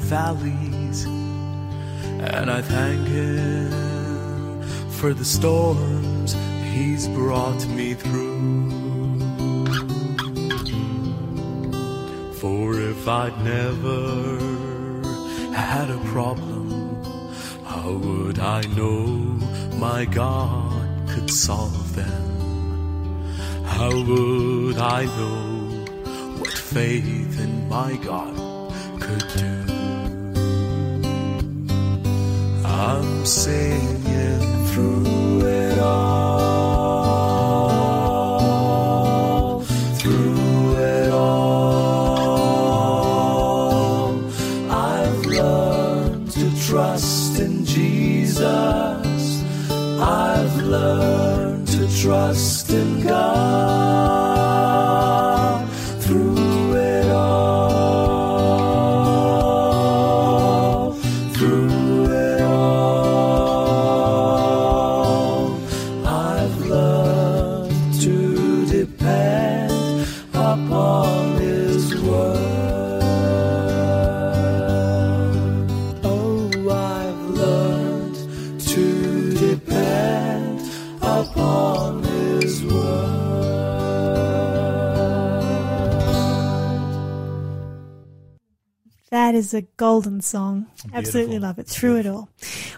S14: valleys, and I thank Him for the storms He's brought me through. For if I'd never had a problem, how would I know my God could solve them? How would I know what faith in my God I'm singing through it all, through it all. I've learned to trust in Jesus. I've learned to trust in God
S1: is a golden song. Absolutely love it. Through it all.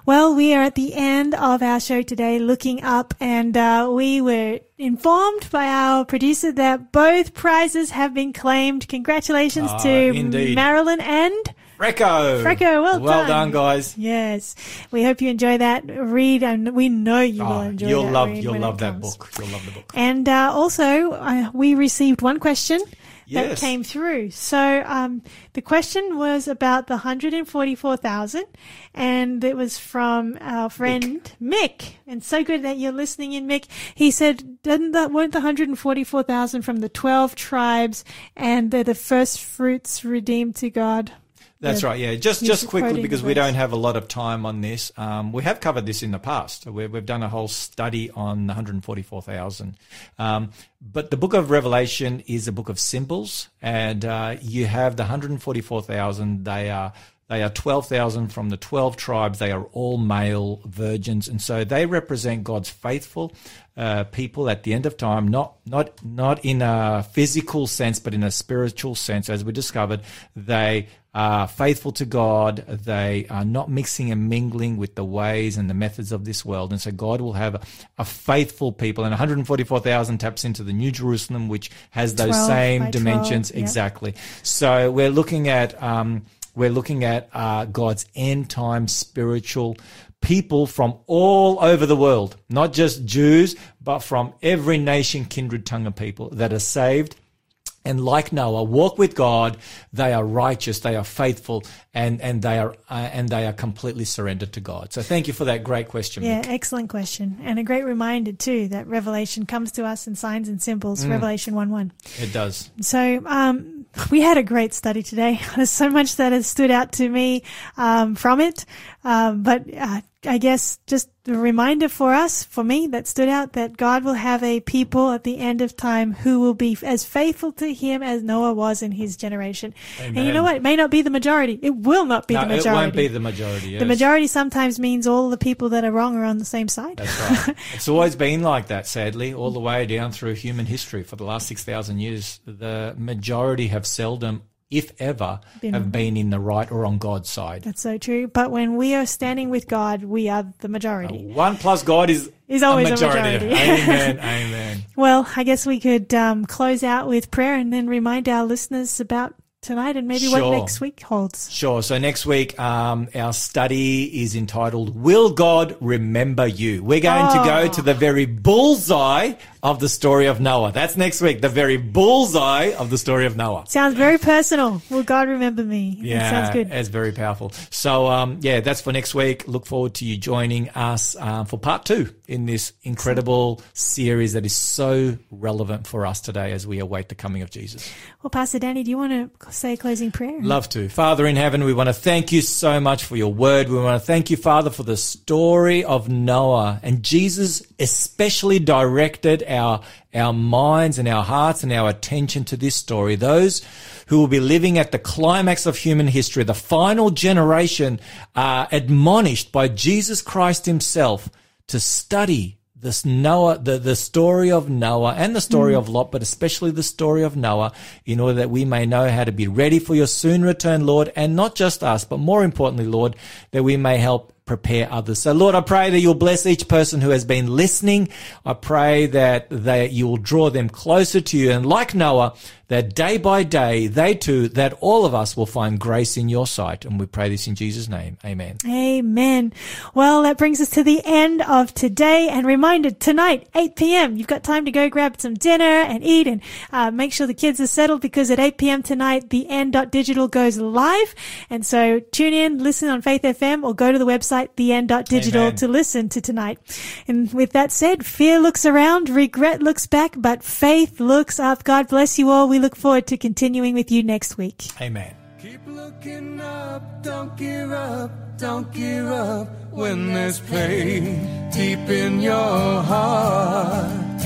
S1: Well, we are at the end of our show today, looking up, and uh, we were informed by our producer that both prizes have been claimed. Congratulations
S2: Ah,
S1: to
S2: indeed.
S1: Marilyn and
S2: Freco.
S1: Freco, well
S2: Well
S1: done.
S2: done, guys.
S1: Yes, we hope you enjoy that read, and we know you will
S2: Oh,
S1: enjoy.
S2: you'll
S1: that
S2: love you'll love that book. You'll love the book.
S1: And uh, also, uh, we received one question that
S2: Yes.
S1: came through. So um, the question was about the 144,000, and it was from our friend Mick. And so good that you're listening in, Mick. He said, "Didn't that weren't the 144,000 from the 12 tribes, and they're the first fruits redeemed to God?"
S2: That's
S1: Yeah.
S2: right. Yeah, just just quickly because we don't have a lot of time on this. Um, we have covered this in the past. We, we've done a whole study on 144,000. Um, but the book of Revelation is a book of symbols, and uh, you have the 144,000. They are they are 12,000 from the 12 tribes. They are all male virgins. And so they represent God's faithful uh, people at the end of time, not, not, not in a physical sense, but in a spiritual sense. As we discovered, they are faithful to God. They are not mixing and mingling with the ways and the methods of this world. And so God will have a, a faithful people. And 144,000 taps into the New Jerusalem, which has those
S1: 12
S2: same
S1: 12,
S2: dimensions.
S1: yep.
S2: Exactly. So we're looking at, um, we're looking at uh, God's end time spiritual people from all over the world, not just Jews, but from every nation, kindred, tongue, and people that are saved. And like Noah, walk with God. They are righteous. They are faithful, and and they are uh, and they are completely surrendered to God. So thank you for that great question.
S1: Yeah, excellent question. And a great reminder, too, that Revelation comes to us in signs and symbols,
S2: Mm.
S1: Revelation 1 1.
S2: It does.
S1: So, um, we had a great study today. There's so much that has stood out to me, um, from it. Um, but, uh, I guess just a reminder for us, for me, that stood out that God will have a people at the end of time who will be as faithful to Him as Noah was in his generation. And you know what? It may not be the majority. It will not be
S2: No,
S1: the
S2: it
S1: majority.
S2: won't be the majority.
S1: The majority sometimes means all the people that are wrong are on the same side.
S2: That's right. it's always been like that, sadly, all the way down through human history for the last 6,000 years. The majority have seldom, if ever,
S1: Been
S2: have been in the right or on God's side.
S1: That's so true. But when we are standing with God, we are the majority.
S2: One plus God is,
S1: Is always a
S2: majority.
S1: majority.
S2: amen. Amen.
S1: Well, I guess we could um, close out with prayer and then remind our listeners about tonight and maybe what next week holds.
S2: Sure. So next week, um, our study is entitled "Will God Remember You?" We're going to go
S1: Oh.
S2: to the very bullseye of the story of Noah. That's next week. The very bullseye of the story of Noah.
S1: Sounds very personal. Will God remember me?
S2: Yeah,
S1: That sounds good.
S2: It's very powerful. So, um, yeah, that's for next week. Look forward to you joining us um, for part two in this incredible series that is so relevant for us today as we await the coming of Jesus.
S1: Well, Pastor Danny, do you want to say a closing prayer?
S2: Love to. Father in heaven, we want to thank you so much for your word. We want to thank you, Father, for the story of Noah. And Jesus especially directed our, our minds and our hearts and our attention to this story. Those who will be living at the climax of human history, the final generation are admonished by Jesus Christ himself to study this Noah, the, the story of Noah and the story mm. of Lot, but especially the story of Noah, in order that we may know how to be ready for your soon return, Lord, and not just us, but more importantly, Lord, that we may help prepare others. So Lord, I pray that you'll bless each person who has been listening. I pray that they, you will draw them closer to you. And like Noah, that day by day, they too, that all of us will find grace in your sight. And we pray this in Jesus' name. Amen.
S1: Amen. Well, that brings us to the end of today. And reminder, tonight, 8 p.m., you've got time to go grab some dinner and eat and uh, make sure the kids are settled because at 8 p.m. tonight, the N.digital goes live. And so tune in, listen on Faith FM or go to the website, the N.digital
S2: Amen.
S1: to listen to tonight. And with that said, fear looks around, regret looks back, but faith looks up. God bless you all. We look forward to continuing with you next week.
S2: Amen.
S11: Keep looking up, don't give up, don't give up when there's pain deep in your heart.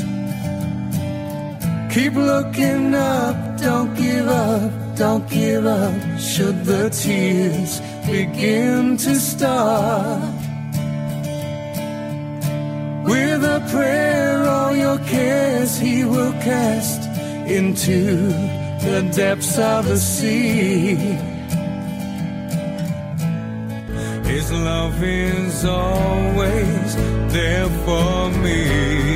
S11: Keep looking up, don't give up, don't give up should the tears begin to start. With a prayer, all your cares he will cast into the depths of the sea. His love is always there for me.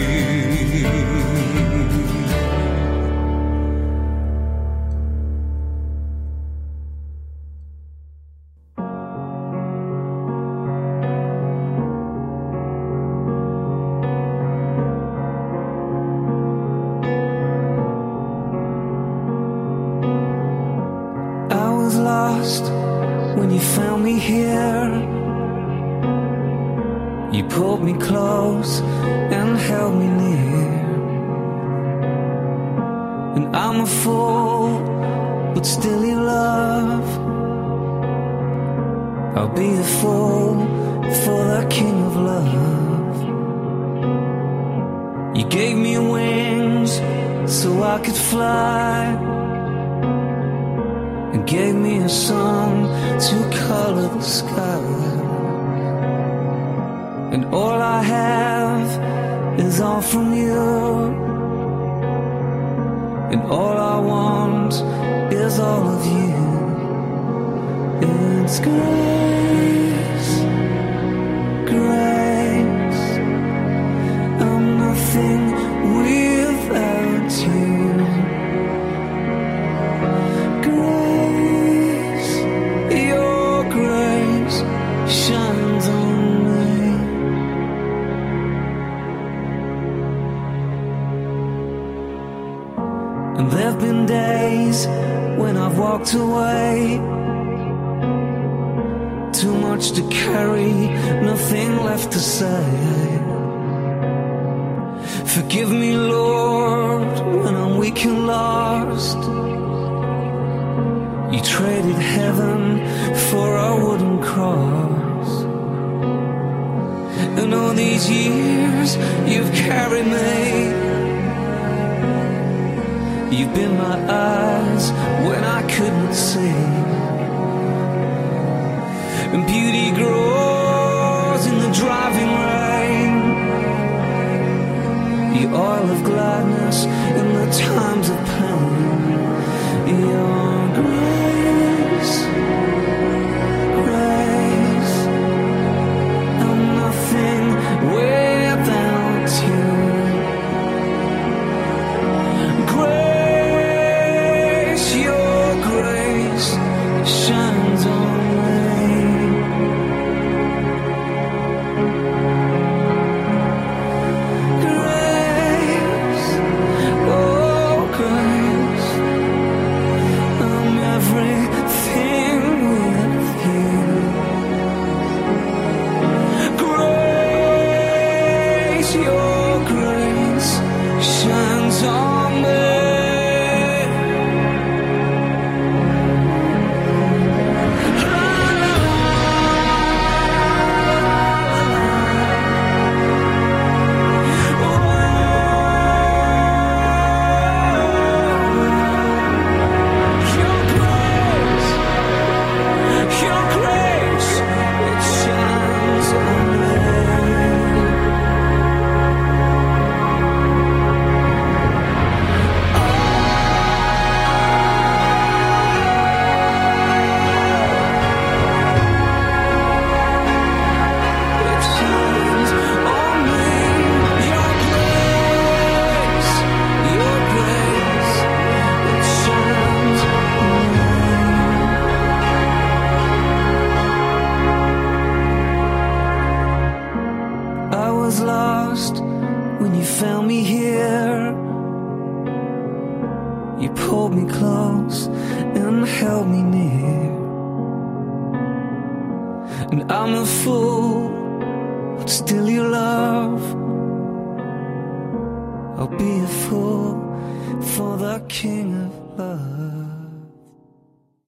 S11: Pulled me close and held me near. And I'm a fool, but still you love. I'll be a fool for the King of Love. You gave me wings so I could fly and gave me a song to color the sky. And all I have is all from you. And all I want is all of you. It's grace, Away. Too much to carry, nothing left to say. Forgive me, Lord, when I'm weak and lost. You traded heaven for a wooden cross. And all these years you've carried me. You've been my eyes when I couldn't see. And beauty grows in the driving rain. The oil of gladness